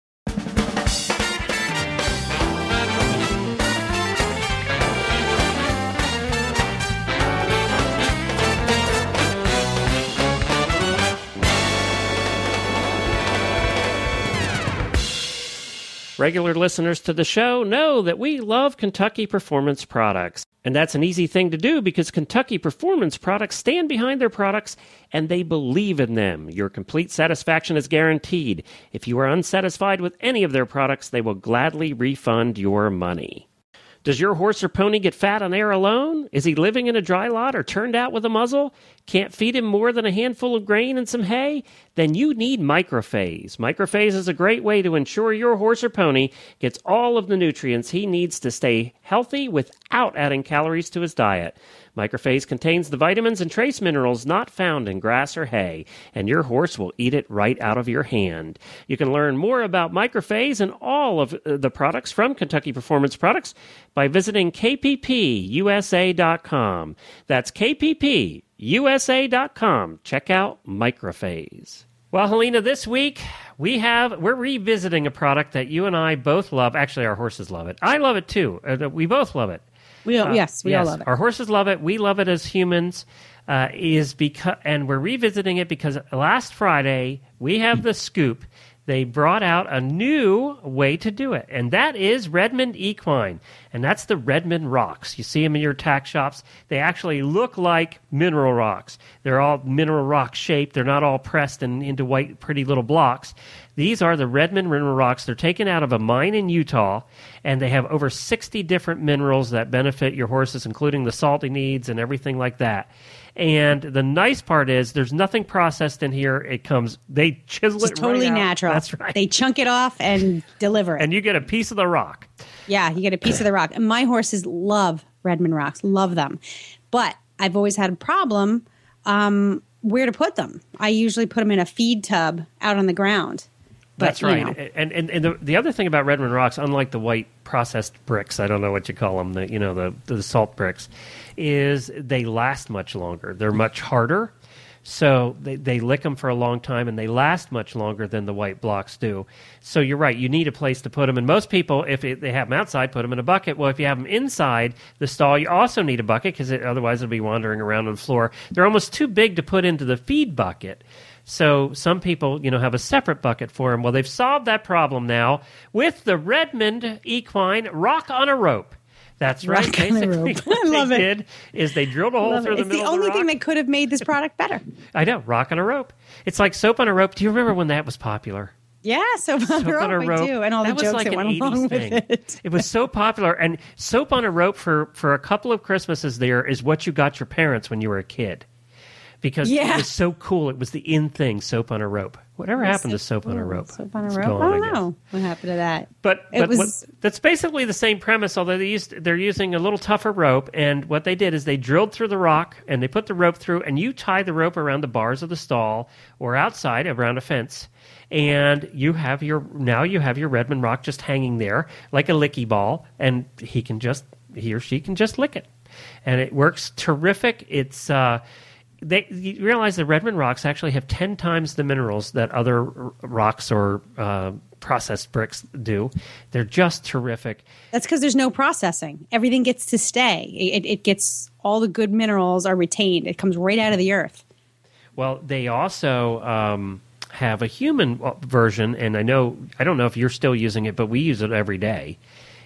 A: Regular listeners to the show know that we love Kentucky Performance Products. And that's an easy thing to do because Kentucky Performance Products stand behind their products and they believe in them. Your complete satisfaction is guaranteed. If you are unsatisfied with any of their products, they will gladly refund your money. Does your horse or pony get fat on air alone? Is he living in a dry lot or turned out with a muzzle? Can't feed him more than a handful of grain and some hay? Then you need Microphase. Microphase is a great way to ensure your horse or pony gets all of the nutrients he needs to stay healthy without adding calories to his diet. Microphase contains the vitamins and trace minerals not found in grass or hay, and your horse will eat it right out of your hand. You can learn more about Microphase and all of uh, the products from Kentucky Performance Products by visiting kppusa.com. That's kppusa.com. Check out Microphase. Well, Helena, this week we have we're revisiting a product that you and I both love. Actually, our horses love it. I love it too. Uh, we both love it.
B: We all,
A: Uh,
B: yes, we all love it.
A: Our horses love it. We love it as humans. Uh, is because and we're revisiting it because last Friday we have the scoop. They brought out a new way to do it, and that is Redmond Equine, and that's the Redmond rocks. You see them in your tack shops. They actually look like mineral rocks. They're all mineral rock shaped. They're not all pressed in, into white, pretty little blocks. These are the Redmond mineral rocks. They're taken out of a mine in Utah, and they have over 60 different minerals that benefit your horses, including the salty needs and everything like that. And the nice part is there's nothing processed in here. It comes, they chisel
B: It's
A: it
B: totally
A: right out.
B: natural.
A: That's right.
B: They chunk it off and deliver it.
A: and you get a piece of the rock.
B: Yeah, you get a piece of the rock. And my horses love Redmond rocks, love them. But I've always had a problem um, where to put them. I usually put them in a feed tub out on the ground. But,
A: That's
B: you
A: right.
B: know,
A: And and, and the, the other thing about Redmond rocks, unlike the white processed bricks, I don't know what you call them, the you know the the salt bricks, is they last much longer. They're much harder. So they, they lick them for a long time and they last much longer than the white blocks do. So you're right, you need a place to put them. And most people, if it, they have them outside, put them in a bucket. Well, if you have them inside the stall, you also need a bucket because otherwise it'll be wandering around on the floor. They're almost too big to put into the feed bucket. So some people, you know, have a separate bucket for them. Well, they've solved that problem now with the Redmond Equine Rock on a Rope. That's right.
B: Rock on a
A: Basically, what
B: I love
A: they
B: it.
A: did is they drilled a hole
B: love
A: through
B: it.
A: the
B: It's the only
A: the
B: thing that could have made this product better.
A: I know, rock on a rope. It's like soap on a rope. Do you remember when that was popular?
B: Yeah, so on
A: Soap
B: a rope,
A: on a rope.
B: I do, and all
A: that
B: the
A: was
B: jokes
A: like
B: that
A: an
B: went along
A: thing.
B: with it.
A: was so popular, and soap on a rope for for a couple of Christmases there is what you got your parents when you were a kid. Because
B: Yeah.
A: it was so cool. It was the in thing, soap on a rope. Whatever happened to soap on a rope?
B: Soap on a rope.
A: gone,
B: I don't
A: guess.
B: know what happened to that.
A: But,
B: It
A: but
B: was-
A: what, that's basically the same premise, although they used, they're using a little tougher rope. And what they did is they drilled through the rock and they put the rope through, and you tie the rope around the bars of the stall or outside around a fence. And you have your now you have your Redmond rock just hanging there like a licky ball, and he can just he or she can just lick it, and it works terrific. It's uh, they you realize the Redmond rocks actually have ten times the minerals that other rocks or uh, processed bricks do. They're just terrific.
B: That's because there's no processing. Everything gets to stay. It, it gets all the good minerals are retained. It comes right out of the earth.
A: Well, they also um, have a human uh, version, and I know I don't know if you're still using it, but we use it every day.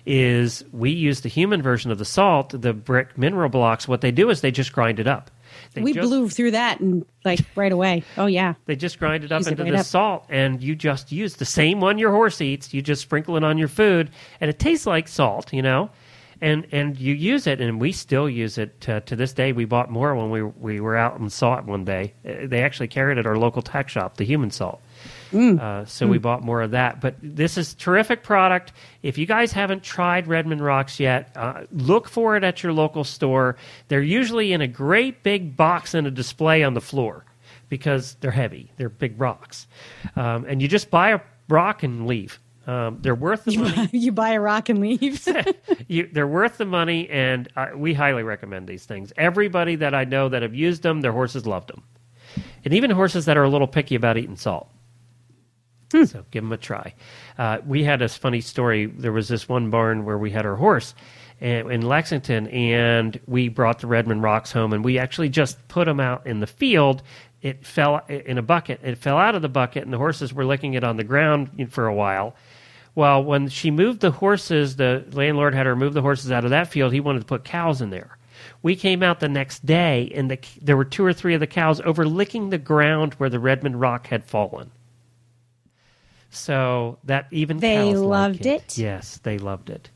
A: Is we use the human version of the salt, the brick mineral blocks. What they do is they just grind it up. They
B: we
A: just,
B: blew through that and like right away. Oh yeah.
A: They just grind it up
B: Use it
A: into
B: right
A: the
B: up.
A: salt, and you just use the same one your horse eats. You just sprinkle it on your food, and it tastes like salt, you know. And and you use it, and we still use it uh, to this day. We bought more when we we were out and saw it one day. They actually carried it at our local tack shop, the human salt.
B: Mm.
A: Uh, so we bought more of that. But this is terrific product. If you guys haven't tried Redmond Rocks yet, uh, look for it at your local store. They're usually in a great big box and a display on the floor because they're heavy. They're big rocks, um, and you just buy a rock and leave. Um, they're worth the money.
B: you buy a rock and leave.
A: you, they're worth the money, and uh, we highly recommend these things. Everybody that I know that have used them, their horses loved them, and even horses that are a little picky about eating salt. So give them a try. Uh, we had a funny story. There was this one barn where we had our horse in, in Lexington, and we brought the Redmond rocks home, and we actually just put them out in the field. It fell in a bucket. It fell out of the bucket, and the horses were licking it on the ground for a while. Well, when she moved the horses, the landlord had her move the horses out of that field. He wanted to put cows in there. We came out the next day, and the, there were two or three of the cows over licking the ground where the Redmond rock had fallen. So that even
B: They
A: cows like
B: loved it?
A: Yes, they loved it.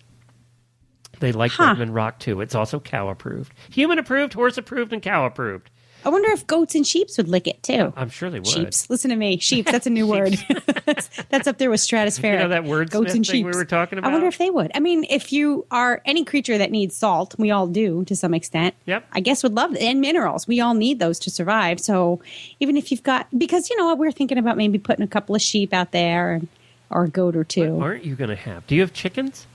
A: They like
B: Huh.
A: Redmond rock too. It's also cow approved, human approved, horse approved, and cow approved.
B: I wonder if goats and sheeps would lick it too.
A: I'm sure they would.
B: Sheeps. Listen to me. Sheeps. That's a new word. that's, that's up there with stratospheric.
A: You know that word
B: Goats and
A: sheep we were talking about.
B: I wonder if they would. I mean, if you are any creature that needs salt, we all do to some extent.
A: Yep.
B: I guess would love and minerals. We all need those to survive. So even if you've got, because you know what, we're thinking about maybe putting a couple of sheep out there and or a goat or two.
A: Aren't you going to have? Do you have chickens?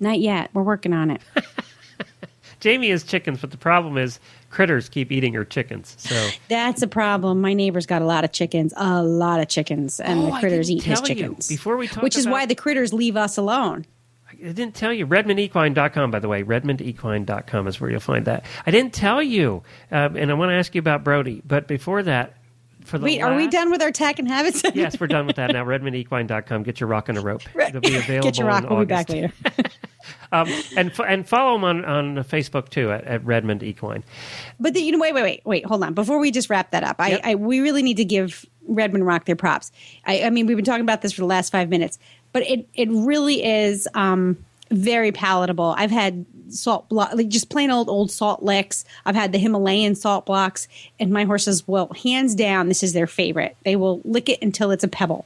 B: Not yet. We're working on it.
A: Jamie has chickens, but the problem is critters keep eating your chickens. So
B: That's a problem. My neighbor's got a lot of chickens, a lot of chickens, and
A: Oh,
B: the critters eat his
A: tell you.
B: chickens.
A: Before we talk
B: which is why the critters leave us alone.
A: I didn't tell you. RedmondEquine.com, by the way. RedmondEquine.com is where you'll find that. I didn't tell you, um, and I want to ask you about Brody. But before that, for the
B: Wait, are we done with our tack and habits?
A: Yes, we're done with that now. RedmondEquine.com. Get your rock on a rope. It'll be available.
B: Get your rock. We'll be back later.
A: Um, and f- and follow them on, on Facebook too at, at Redmond Equine.
B: But the, you know, wait, wait, wait, wait. Hold on. Before we just wrap that up, I,
A: Yep.
B: I we really need to give Redmond Rock their props. I, I mean, we've been talking about this for the last five minutes, but it it really is um, very palatable. I've had salt block, like just plain old old salt licks. I've had the Himalayan salt blocks, and my horses will hands down. This is their favorite. They will lick it until it's a pebble.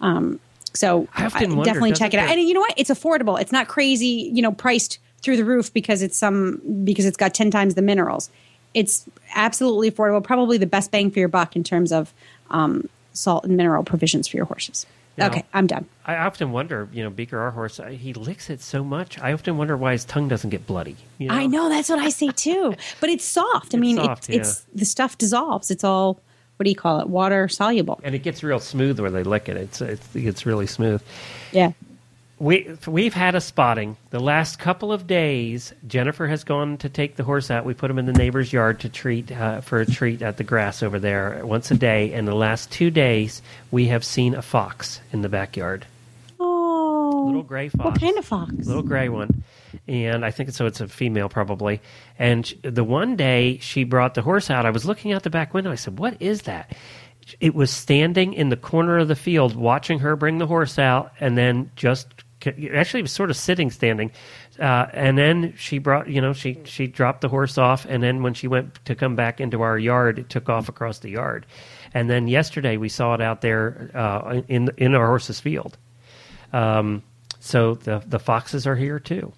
B: Um, so
A: I often wonder,
B: definitely check it out. And you know what? It's affordable. It's not crazy, you know, priced through the roof because it's some because it's got ten times the minerals. It's absolutely affordable. Probably the best bang for your buck in terms of um, salt and mineral provisions for your horses.
A: Now-
B: okay, I'm done.
A: I often wonder, you know, Beaker, our horse, he licks it so much. I often wonder why his tongue doesn't get bloody. You know?
B: I know that's what I say too. But it's soft. I
A: It's
B: mean,
A: soft,
B: it, it's the stuff dissolves. It's all what do you call it? Water soluble.
A: And it gets real smooth where they lick it. It's, it's it gets really smooth.
B: Yeah.
A: We we've had a spotting the last couple of days. Jennifer has gone to take the horse out. We put him in the neighbor's yard to treat uh, for a treat at the grass over there once a day. And the last two days, we have seen a fox in the backyard,
B: Oh,
A: little gray fox.
B: What kind of fox?
A: little gray one and i think so it's a female probably and the one day she brought the horse out i was looking out the back window i said what is that it was standing in the corner of the field watching her bring the horse out and then just actually it was sort of sitting, standing, uh, and then she brought you know she she dropped the horse off, and then when she went to come back into our yard, it took off across the yard, and then yesterday we saw it out there uh, in in our horse's field. Um, so the the foxes are here too.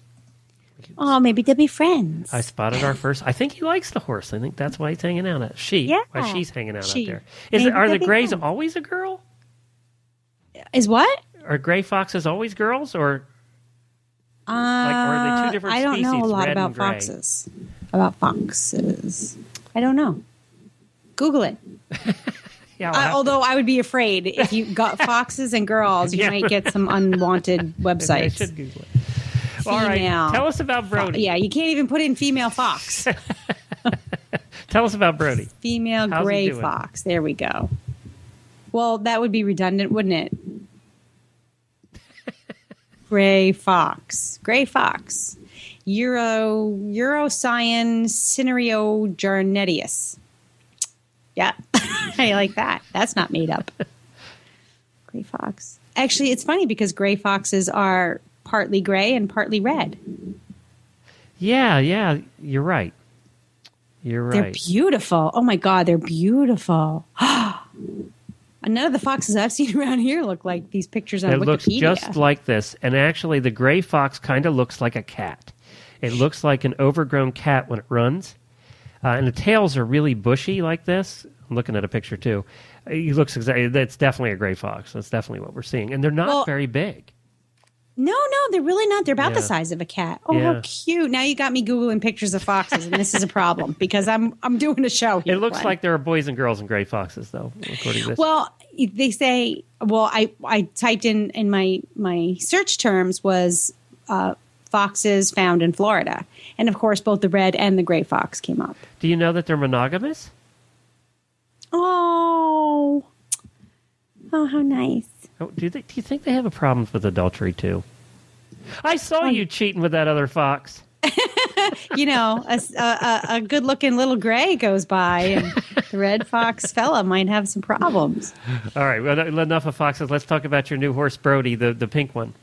B: Oh, maybe they'll be friends.
A: I spotted our first. I think he likes the horse. I think that's why he's hanging out. At, she,
B: Yeah.
A: why she's hanging out
B: She.
A: out there. Is
B: Maybe
A: are the grays
B: friends.
A: always a girl?
B: Is what?
A: Are gray foxes always girls, or
B: Uh,
A: are they two different
B: I don't know a
A: species,
B: lot about foxes. About foxes, I don't know. Google it.
A: yeah?
B: Uh,
A: have to-
B: although I would be afraid if you got foxes and girls, you
A: Yeah.
B: might get some unwanted
A: Maybe I
B: websites.
A: should Google it. All right,
B: Female.
A: tell us about Brody.
B: Yeah, you can't even put in female fox.
A: Tell us about Brody.
B: Female
A: How's
B: gray fox. There we go. Well, that would be redundant, wouldn't it? gray fox. Gray fox. Euro Eurocyan cinerio jarnetius. Yeah, I like that. That's not made up. Gray fox. Actually, it's funny because gray foxes are partly gray and partly red.
A: Yeah, yeah, you're right. You're right.
B: They're beautiful. Oh my god, they're beautiful. None of the foxes I've seen around here look like these pictures on
A: It
B: Wikipedia.
A: looks just like this, and actually, the gray fox kind of looks like a cat. It looks like an overgrown cat when it runs, uh, and the tails are really bushy like this. I'm looking at a picture too. He looks exactly. That's definitely a gray fox. That's definitely what we're seeing, and they're not
B: Well-
A: very big.
B: No, no, they're really not. They're about the size of a cat. Oh,
A: Yeah.
B: how cute! Now you got me googling pictures of foxes, and this is a problem because I'm I'm doing a show here.
A: It looks
B: Glenn.
A: like there are boys and girls and gray foxes, though, according to this.
B: Well, they say. Well, I I typed in in my my search terms was uh, foxes found in Florida, and of course both the red and the gray fox came up.
A: Do you know that they're monogamous?
B: Oh, oh, how nice!
A: Oh, do, they, do you think they have a problem with adultery too? I saw you cheating with that other fox.
B: you know, a, a, a good looking little gray goes by, and the red fox fella might have some problems.
A: All right, well, enough of foxes. Let's talk about your new horse, Brody, the, the pink one.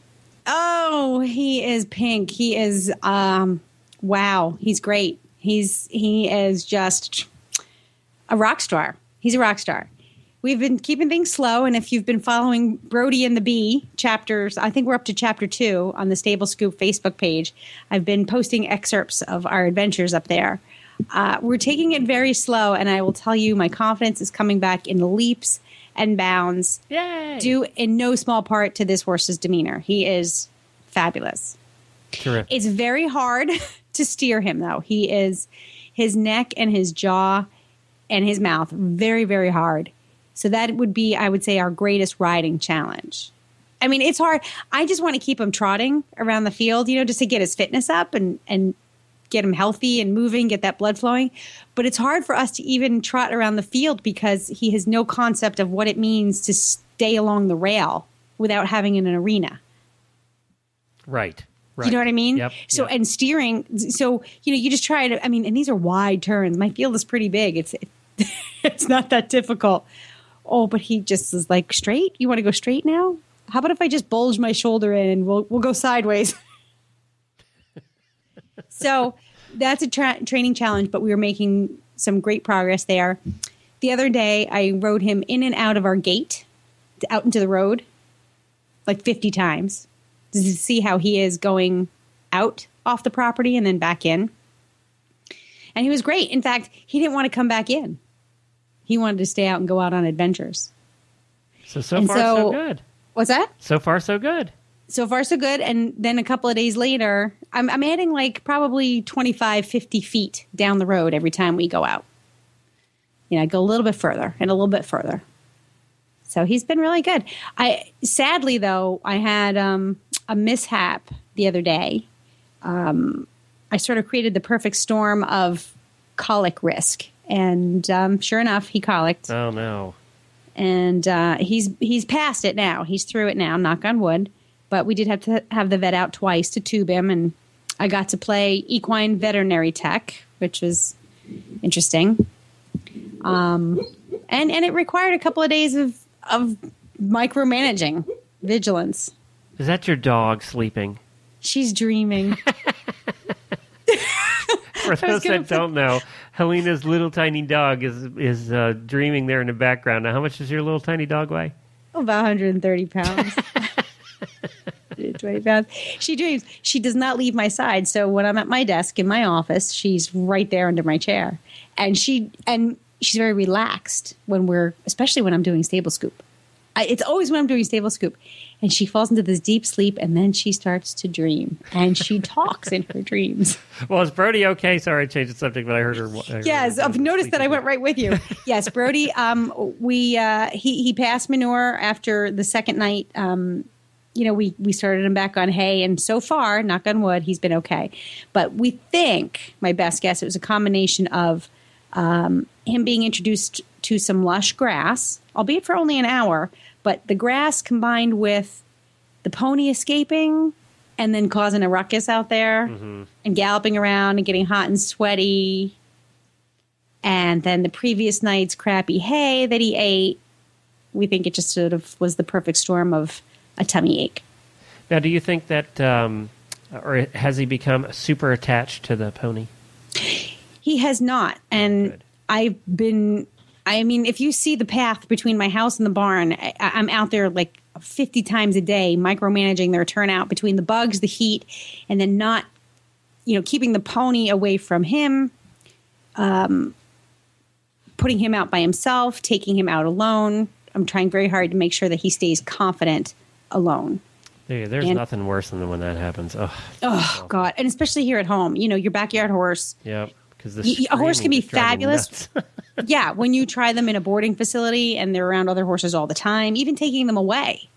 B: Oh, he is pink. He is, um, wow, he's great. He's he is just a rock star. He's a rock star. We've been keeping things slow, and if you've been following Brody and the Bee chapters, I think we're up to chapter two on the Stable Scoop Facebook page. I've been posting excerpts of our adventures up there. Uh, we're taking it very slow, and I will tell you, my confidence is coming back in leaps and bounds
A: Yay!
B: due in no small part to this horse's demeanor. He is fabulous.
A: Terrific.
B: It's very hard to steer him, though. He is his neck and his jaw and his mouth very, very hard. So that would be, I would say, our greatest riding challenge. I mean, it's hard. I just want to keep him trotting around the field, you know, just to get his fitness up and and get him healthy and moving, get that blood flowing. But it's hard for us to even trot around the field because he has no concept of what it means to stay along the rail without having an arena.
A: right. Right.
B: You know what I mean?
A: Yep.
B: So
A: yep.
B: and steering. So you know, you just try to. I mean, and these are wide turns. My field is pretty big. It's it's not that difficult. Oh, but he just is like straight. You want to go straight now? How about if I just bulge my shoulder in and we'll we'll go sideways? so that's a tra- training challenge, but we were making some great progress there. The other day, I rode him in and out of our gate, out into the road, like fifty times to see how he is going out off the property and then back in. And he was great. In fact, he didn't want to come back in. He wanted to stay out and go out on adventures.
A: so so
B: and
A: far so,
B: so-
A: good.
B: What's that?
A: So far so good.
B: So far, so good. And then a couple of days later, I'm, I'm adding like probably 25, 50 feet down the road every time we go out. You know, I go a little bit further and a little bit further. So he's been really good. I sadly though, I had um, a mishap the other day. Um, I sort of created the perfect storm of colic risk, and um, sure enough, he colicked
A: Oh no.
B: and uh, he's he's past it now. He's through it now. Knock on wood. But we did have to have the vet out twice to tube him, and I got to play equine veterinary tech, which was interesting. Um, and and it required a couple of days of of micromanaging, vigilance.
A: Is that your dog sleeping?
B: She's dreaming.
A: For those that don't know, Helena's little tiny dog is is uh, dreaming there in the background. Now, how much does your little tiny dog weigh?
B: About 130 pounds. 120 pounds. She dreams. She does not leave my side. So when I'm at my desk in my office, she's right there under my chair, and she and she's very relaxed when we're, especially when I'm doing stable scoop. I, it's always when I'm doing stable scoop, and she falls into this deep sleep, and then she starts to dream, and she talks in her dreams.
A: Well, is Brody okay? Sorry, I changed the subject, but I heard her. I heard
B: Yes,
A: her
B: I've noticed that I went right with you. Yes, Brody. Um, we uh, he he passed manure after the second night. Um, you know, we we started him back on hay, and so far, knock on wood, he's been okay. But we think, my best guess, it was a combination of um, him being introduced to some lush grass, albeit for only an hour, but the grass combined with the pony escaping and then causing a ruckus out there and galloping around and getting hot and sweaty. And then the previous night's crappy hay that he ate, we think it just sort of was the perfect storm of a tummy ache.
A: Now, do you think that, um, or has he become super attached to the pony?
B: He has not. And
A: Good.
B: I've been, I mean, if you see the path between my house and the barn, I, I'm out there like 50 times a day micromanaging their turnout between the bugs, the heat, and then not, you know, keeping the pony away from him, um, putting him out by himself, taking him out alone. I'm trying very hard to make sure that he stays confident alone.
A: There- There's
B: And-
A: nothing worse than when that happens. Oh,
B: Oh, God. And especially here at home, you know, your backyard horse.
A: yeah. Because the
B: Y- y- a horse can be
A: is driving me
B: fabulous. yeah, when you try them in a boarding facility and they're around other horses all the time, even taking them away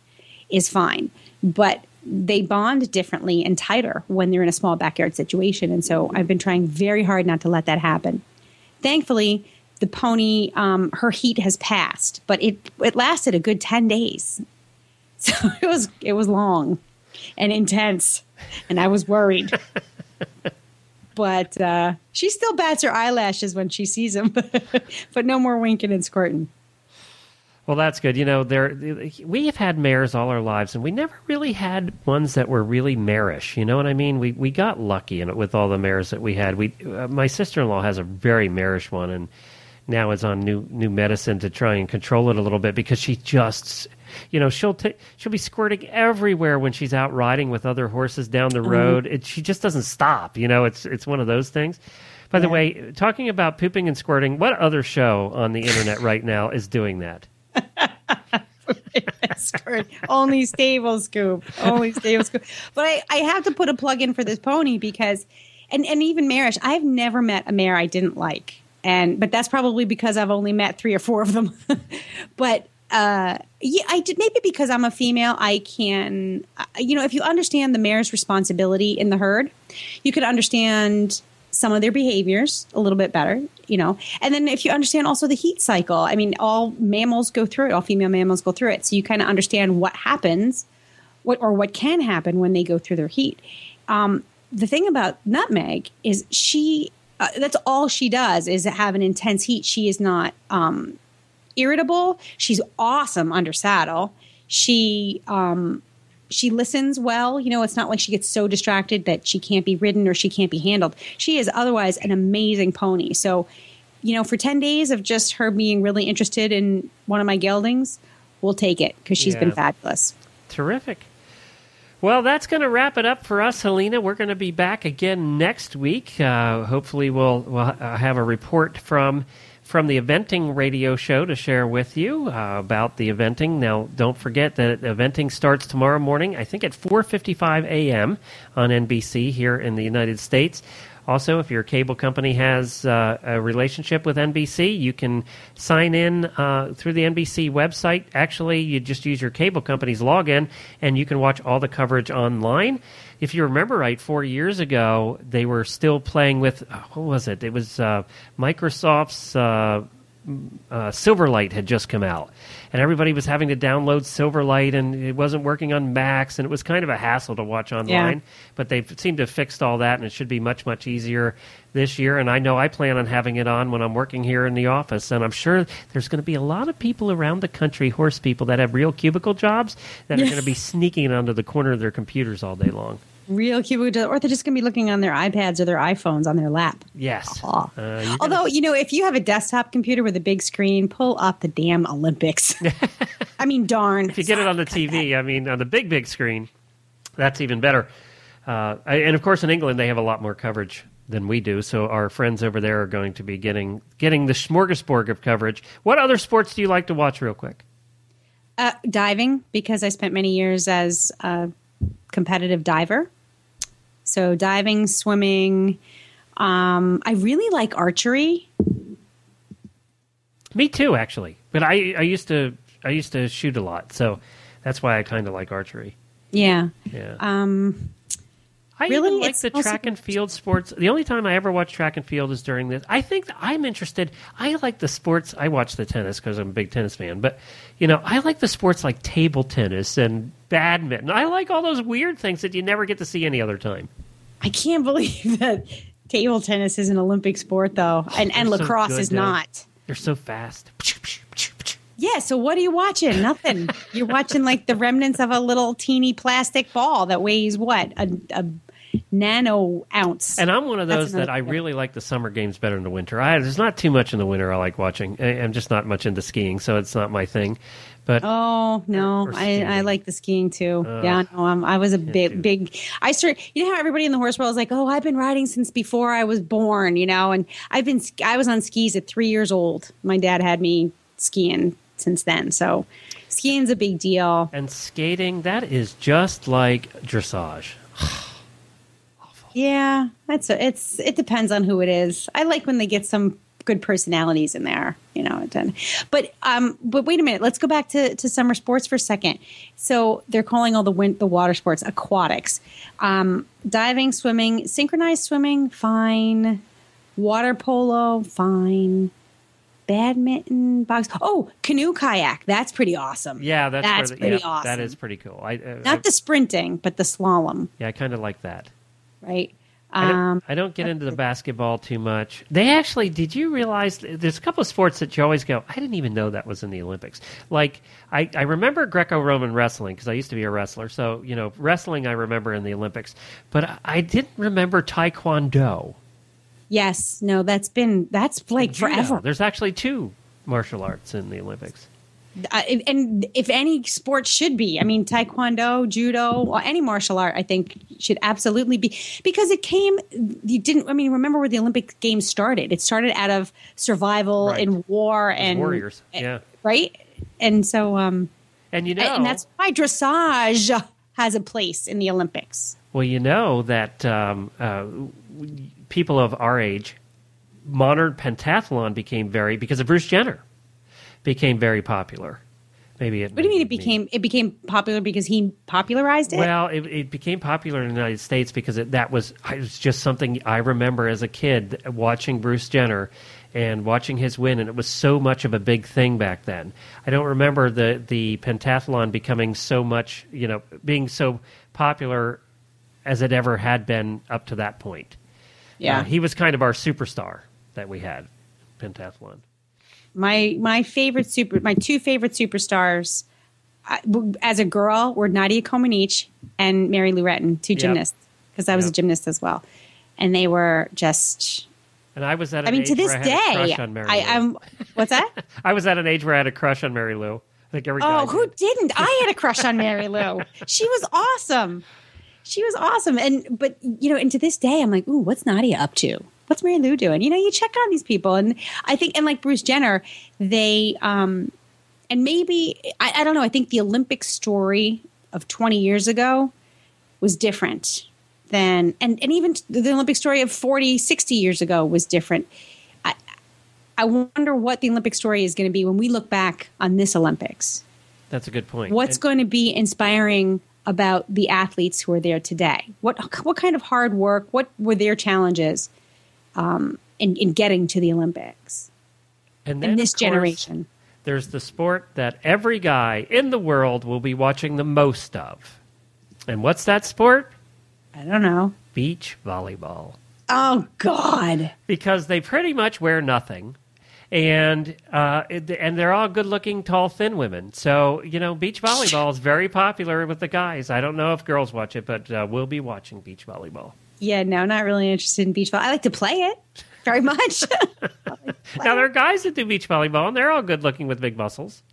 B: is fine. But they bond differently and tighter when they're in a small backyard situation. And so I've been trying very hard not to let that happen. Thankfully, the pony, um, her heat has passed, but it it lasted a good ten days. So it was it was long and intense, and I was worried. but uh, she still bats her eyelashes when she sees him, but no more winking and squirting.
A: Well, that's good. You know, there we have had mares all our lives, and we never really had ones that were really marish. You know what I mean? We we got lucky in it with all the mares that we had. We uh, my sister in law has a very marish one, and now is on new new medicine to try and control it a little bit because she just, you know, she'll ta she'll be squirting everywhere when she's out riding with other horses down the mm-hmm. road. It, she just doesn't stop. You know, it's it's one of those things. By the way, talking about pooping and squirting, what other show on the internet right now is doing that?
B: Only stable scoop. Only stable scoop. But I, I have to put a plug in for this pony because, and, and even marish, I've never met a mare I didn't like. And, but that's probably because I've only met three or four of them. but, uh, yeah, I did maybe because I'm a female, I can, uh, you know, if you understand the mare's responsibility in the herd, you could understand some of their behaviors a little bit better, you know. And then if you understand also the heat cycle, I mean, all mammals go through it, all female mammals go through it. So you kind of understand what happens, what or what can happen when they go through their heat. Um, the thing about Nutmeg is she, uh, that's all she does is have an intense heat. She is not um, irritable. She's awesome under saddle. She, um, she listens well. You know, it's not like she gets so distracted that she can't be ridden or she can't be handled. She is otherwise an amazing pony. So, you know, for 10 days of just her being really interested in one of my geldings, we'll take it because she's been fabulous.
A: Terrific. Well, that's going to wrap it up for us, Helena. We're going to be back again next week. Uh, hopefully, we'll we'll have a report from from the eventing radio show to share with you uh, about the eventing. Now, don't forget that eventing starts tomorrow morning. I think at 4:55 a.m. on NBC here in the United States. Also, if your cable company has uh, a relationship with NBC, you can sign in uh, through the NBC website. Actually, you just use your cable company's login and you can watch all the coverage online. If you remember right, four years ago, they were still playing with, uh, what was it? It was uh, Microsoft's. Uh, uh, Silverlight had just come out, and everybody was having to download Silverlight, and it wasn't working on Macs, and it was kind of a hassle to watch online. But they've seemed to have fixed all that, and it should be much much easier this year. And I know I plan on having it on when I'm working here in the office, and I'm sure there's going to be a lot of people around the country, horse people that have real cubicle jobs, that are going to be sneaking under the corner of their computers all day long.
B: Real cubicle, or they're just going to be looking on their iPads or their iPhones on their lap.
A: Yes. Uh, gonna-
B: Although, you know, if you have a desktop computer with a big screen, pull up the damn Olympics. I mean, darn.
A: if you get it on the TV, I mean, on the big, big screen, that's even better. Uh, I- and of course, in England, they have a lot more coverage than we do. So our friends over there are going to be getting getting the smorgasbord of coverage. What other sports do you like to watch, real quick?
B: Uh, diving, because I spent many years as a competitive diver. So diving, swimming. Um, I really like archery.
A: Me too, actually. But I, I used to I used to shoot a lot, so that's why I kind of like archery.
B: Yeah.
A: Yeah.
B: Um,
A: I
B: Really?
A: even like
B: It's
A: the track and field sports. The only time I ever watch track and field is during this. I think I'm interested. I like the sports. I watch the tennis because I'm a big tennis fan. But you know, I like the sports like table tennis and badminton. I like all those weird things that you never get to see any other time.
B: I can't believe that table tennis is an Olympic sport, though, oh, and, and
A: they're so
B: lacrosse
A: good,
B: is
A: though.
B: not.
A: They're so fast.
B: Yeah, so what are you watching? Nothing. You're watching like the remnants of a little teeny plastic ball that weighs what? A, a nano ounce.
A: And I'm one of those that I
B: thing.
A: really like the summer games better than the winter. I, there's not too much in the winter I like watching. I, I'm just not much into skiing, so it's not my thing. But
B: Oh no, I, I like the skiing too. yeah, no, um, I was a big, big. I started. You know how everybody in the horse world is like, "Oh, I've been riding since before I was born," you know, and I've been. I was on skis at three years old. My dad had me skiing since then, so skiing's a big deal.
A: and skating, that is just like dressage.
B: Yeah, that's a, it's. It depends on who it is. I like when they get some good personalities in there, you know. But um, but wait a minute. Let's go back to, to summer sports for a second. So they're calling all the win- the water sports aquatics, um, diving, swimming, synchronized swimming, fine. Water polo, fine. Badminton, box. Oh, canoe kayak. That's pretty awesome.
A: Yeah, that's,
B: that's
A: the,
B: pretty
A: yeah,
B: awesome.
A: That is pretty cool. I, uh,
B: not
A: I,
B: the sprinting, but the slalom,
A: yeah, I kind of like that.
B: Right?
A: I don't,
B: Um,
A: I don't get into the basketball too much. They actually, did you realize there's a couple of sports that you always go, I didn't even know that was in the Olympics. Like, I, I remember Greco Roman wrestling because I used to be a wrestler. So, you know, wrestling I remember in the Olympics. But I, I didn't remember Taekwondo.
B: Yes, no, that's been that's like forever.
A: There's actually two martial arts in the Olympics.
B: Uh, and if any sport should be, I mean, taekwondo, judo, or any martial art, I think should absolutely be because it came. You didn't. I mean, remember where the Olympic Games started? It started out of survival
A: Right.
B: in war and
A: warriors, yeah.
B: right. And so, um,
A: And you know,
B: and that's why dressage has a place in the Olympics.
A: Well, you know that um, uh, people of our age, modern pentathlon became very because of Bruce Jenner, became very popular. Maybe it.
B: What do you mean it became it became popular because he popularized it?
A: Well, it, it became popular in the United States because it, that was it was just something I remember as a kid watching Bruce Jenner and watching his win, and it was so much of a big thing back then. I don't remember the the pentathlon becoming so much, you know, being so popular as it ever had been up to that point.
B: yeah.
A: Uh, he was kind of our superstar that we had, pentathlon.
B: My my favorite super my two favorite superstars uh, as a girl were Nadia Comaneci and Mary Lou Retton, two
A: Yep.
B: gymnasts, because I was
A: Yep.
B: a gymnast as well, and they were just.
A: And I was at an
B: I mean,
A: age
B: to this
A: where I had a
B: day,
A: crush on Mary
B: I,
A: Lou.
B: I'm. What's that?
A: I was at an age where I had a crush on Mary Lou. I think every
B: oh, who
A: did.
B: didn't? I had a crush on Mary Lou. She was awesome. She was awesome, and but you know, and to this day, I'm like, ooh, what's Nadia up to? What's Mary Lou doing? You know, you check on these people, and I think, and like Bruce Jenner, they, um, and maybe I, I don't know. I think the Olympic story of 20 years ago was different than, and and even the Olympic story of 40, 60 years ago was different. I, I wonder what the Olympic story is going to be when we look back on this Olympics.
A: That's a good point.
B: What's
A: And-
B: going to be inspiring about the athletes who are there today? What what kind of hard work? What were their challenges um, in, in getting to the Olympics?
A: And then,
B: in this
A: course,
B: generation.
A: there's the sport that every guy in the world will be watching the most of. And what's that sport?
B: I don't know.
A: Beach volleyball.
B: Oh God.
A: Because they pretty much wear nothing. And uh, it- and they're all good-looking, tall, thin women. So you know, beach volleyball is very popular with the guys. I don't know if girls watch it, but uh, we'll be watching beach volleyball.
B: Yeah, no, not really interested in beach volleyball. I like to play it very much.
A: Now there are guys that do beach volleyball, and they're all good-looking with big muscles.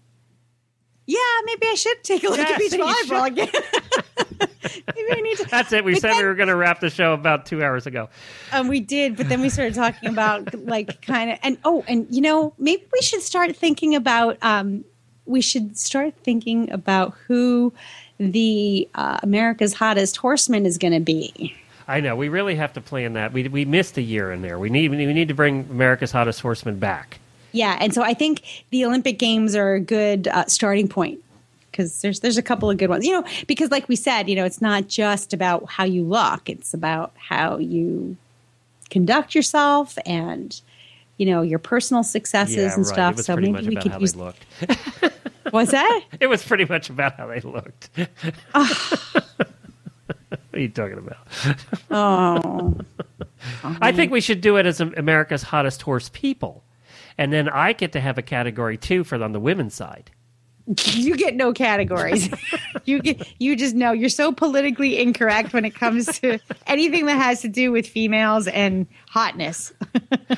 B: yeah, maybe I should take a look
A: Yeah,
B: at beach volleyball again. maybe I need to.
A: That's it. We
B: But
A: said we were going to wrap the show about two hours ago.
B: Um, we did, but then we started talking about like kind of and oh, and you know, maybe we should start thinking about um, we should start thinking about who the uh, America's Hottest Horseman is going to be.
A: I know. We really have to plan that. We we missed a year in there. We need we need to bring America's Hottest Horseman back.
B: Yeah, and so I think the Olympic Games are a good uh, starting point because there's there's a couple of good ones. You know, because like we said, you know, it's not just about how you look; it's about how you conduct yourself and you know your personal successes
A: yeah,
B: and
A: right.
B: stuff.
A: It was
B: so
A: pretty
B: maybe
A: much
B: we
A: about
B: could
A: how
B: use. What's that?
A: It was pretty much about how they looked. Are you talking about?
B: Oh,
A: I think we should do it as America's Hottest Horse People, and then I get to have a category too for on the women's side.
B: you get no categories. you get you just know you're so politically incorrect when it comes to anything that has to do with females and hotness.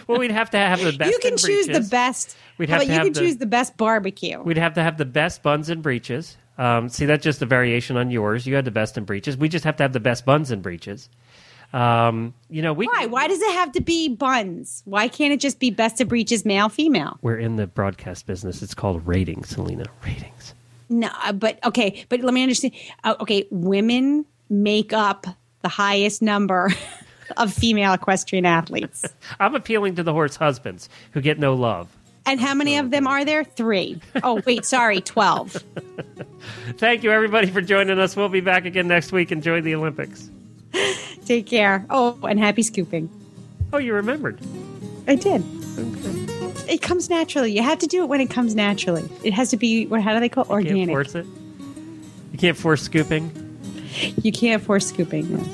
A: Well, we'd have to have the best.
B: you can choose the best.
A: We'd have to
B: you
A: have
B: can
A: the-
B: choose the best barbecue.
A: We'd have to have the best buns and breeches. Um, see, that's just a variation on yours. You had the best in breeches. We just have to have the best buns and breeches. Um, you know, we
B: Why? Why does it have to be buns? Why can't it just be best of breeches, male, female?
A: We're in the broadcast business. It's called ratings, Selena. Ratings.
B: No, uh, but okay, but let me understand. Uh, okay, women make up the highest number of female equestrian athletes.
A: I'm appealing to the horse husbands who get no love.
B: And how many of them are there? Three. Oh, wait, sorry, 12.
A: Thank you, everybody, for joining us. We'll be back again next week. Enjoy the Olympics.
B: Take care. Oh, and happy scooping.
A: Oh, you remembered.
B: I did. It comes naturally. You have to do it when it comes naturally. It has to be, what? how do they call it?
A: You can't
B: Organic.
A: force it. You can't force scooping.
B: You can't force scooping. no.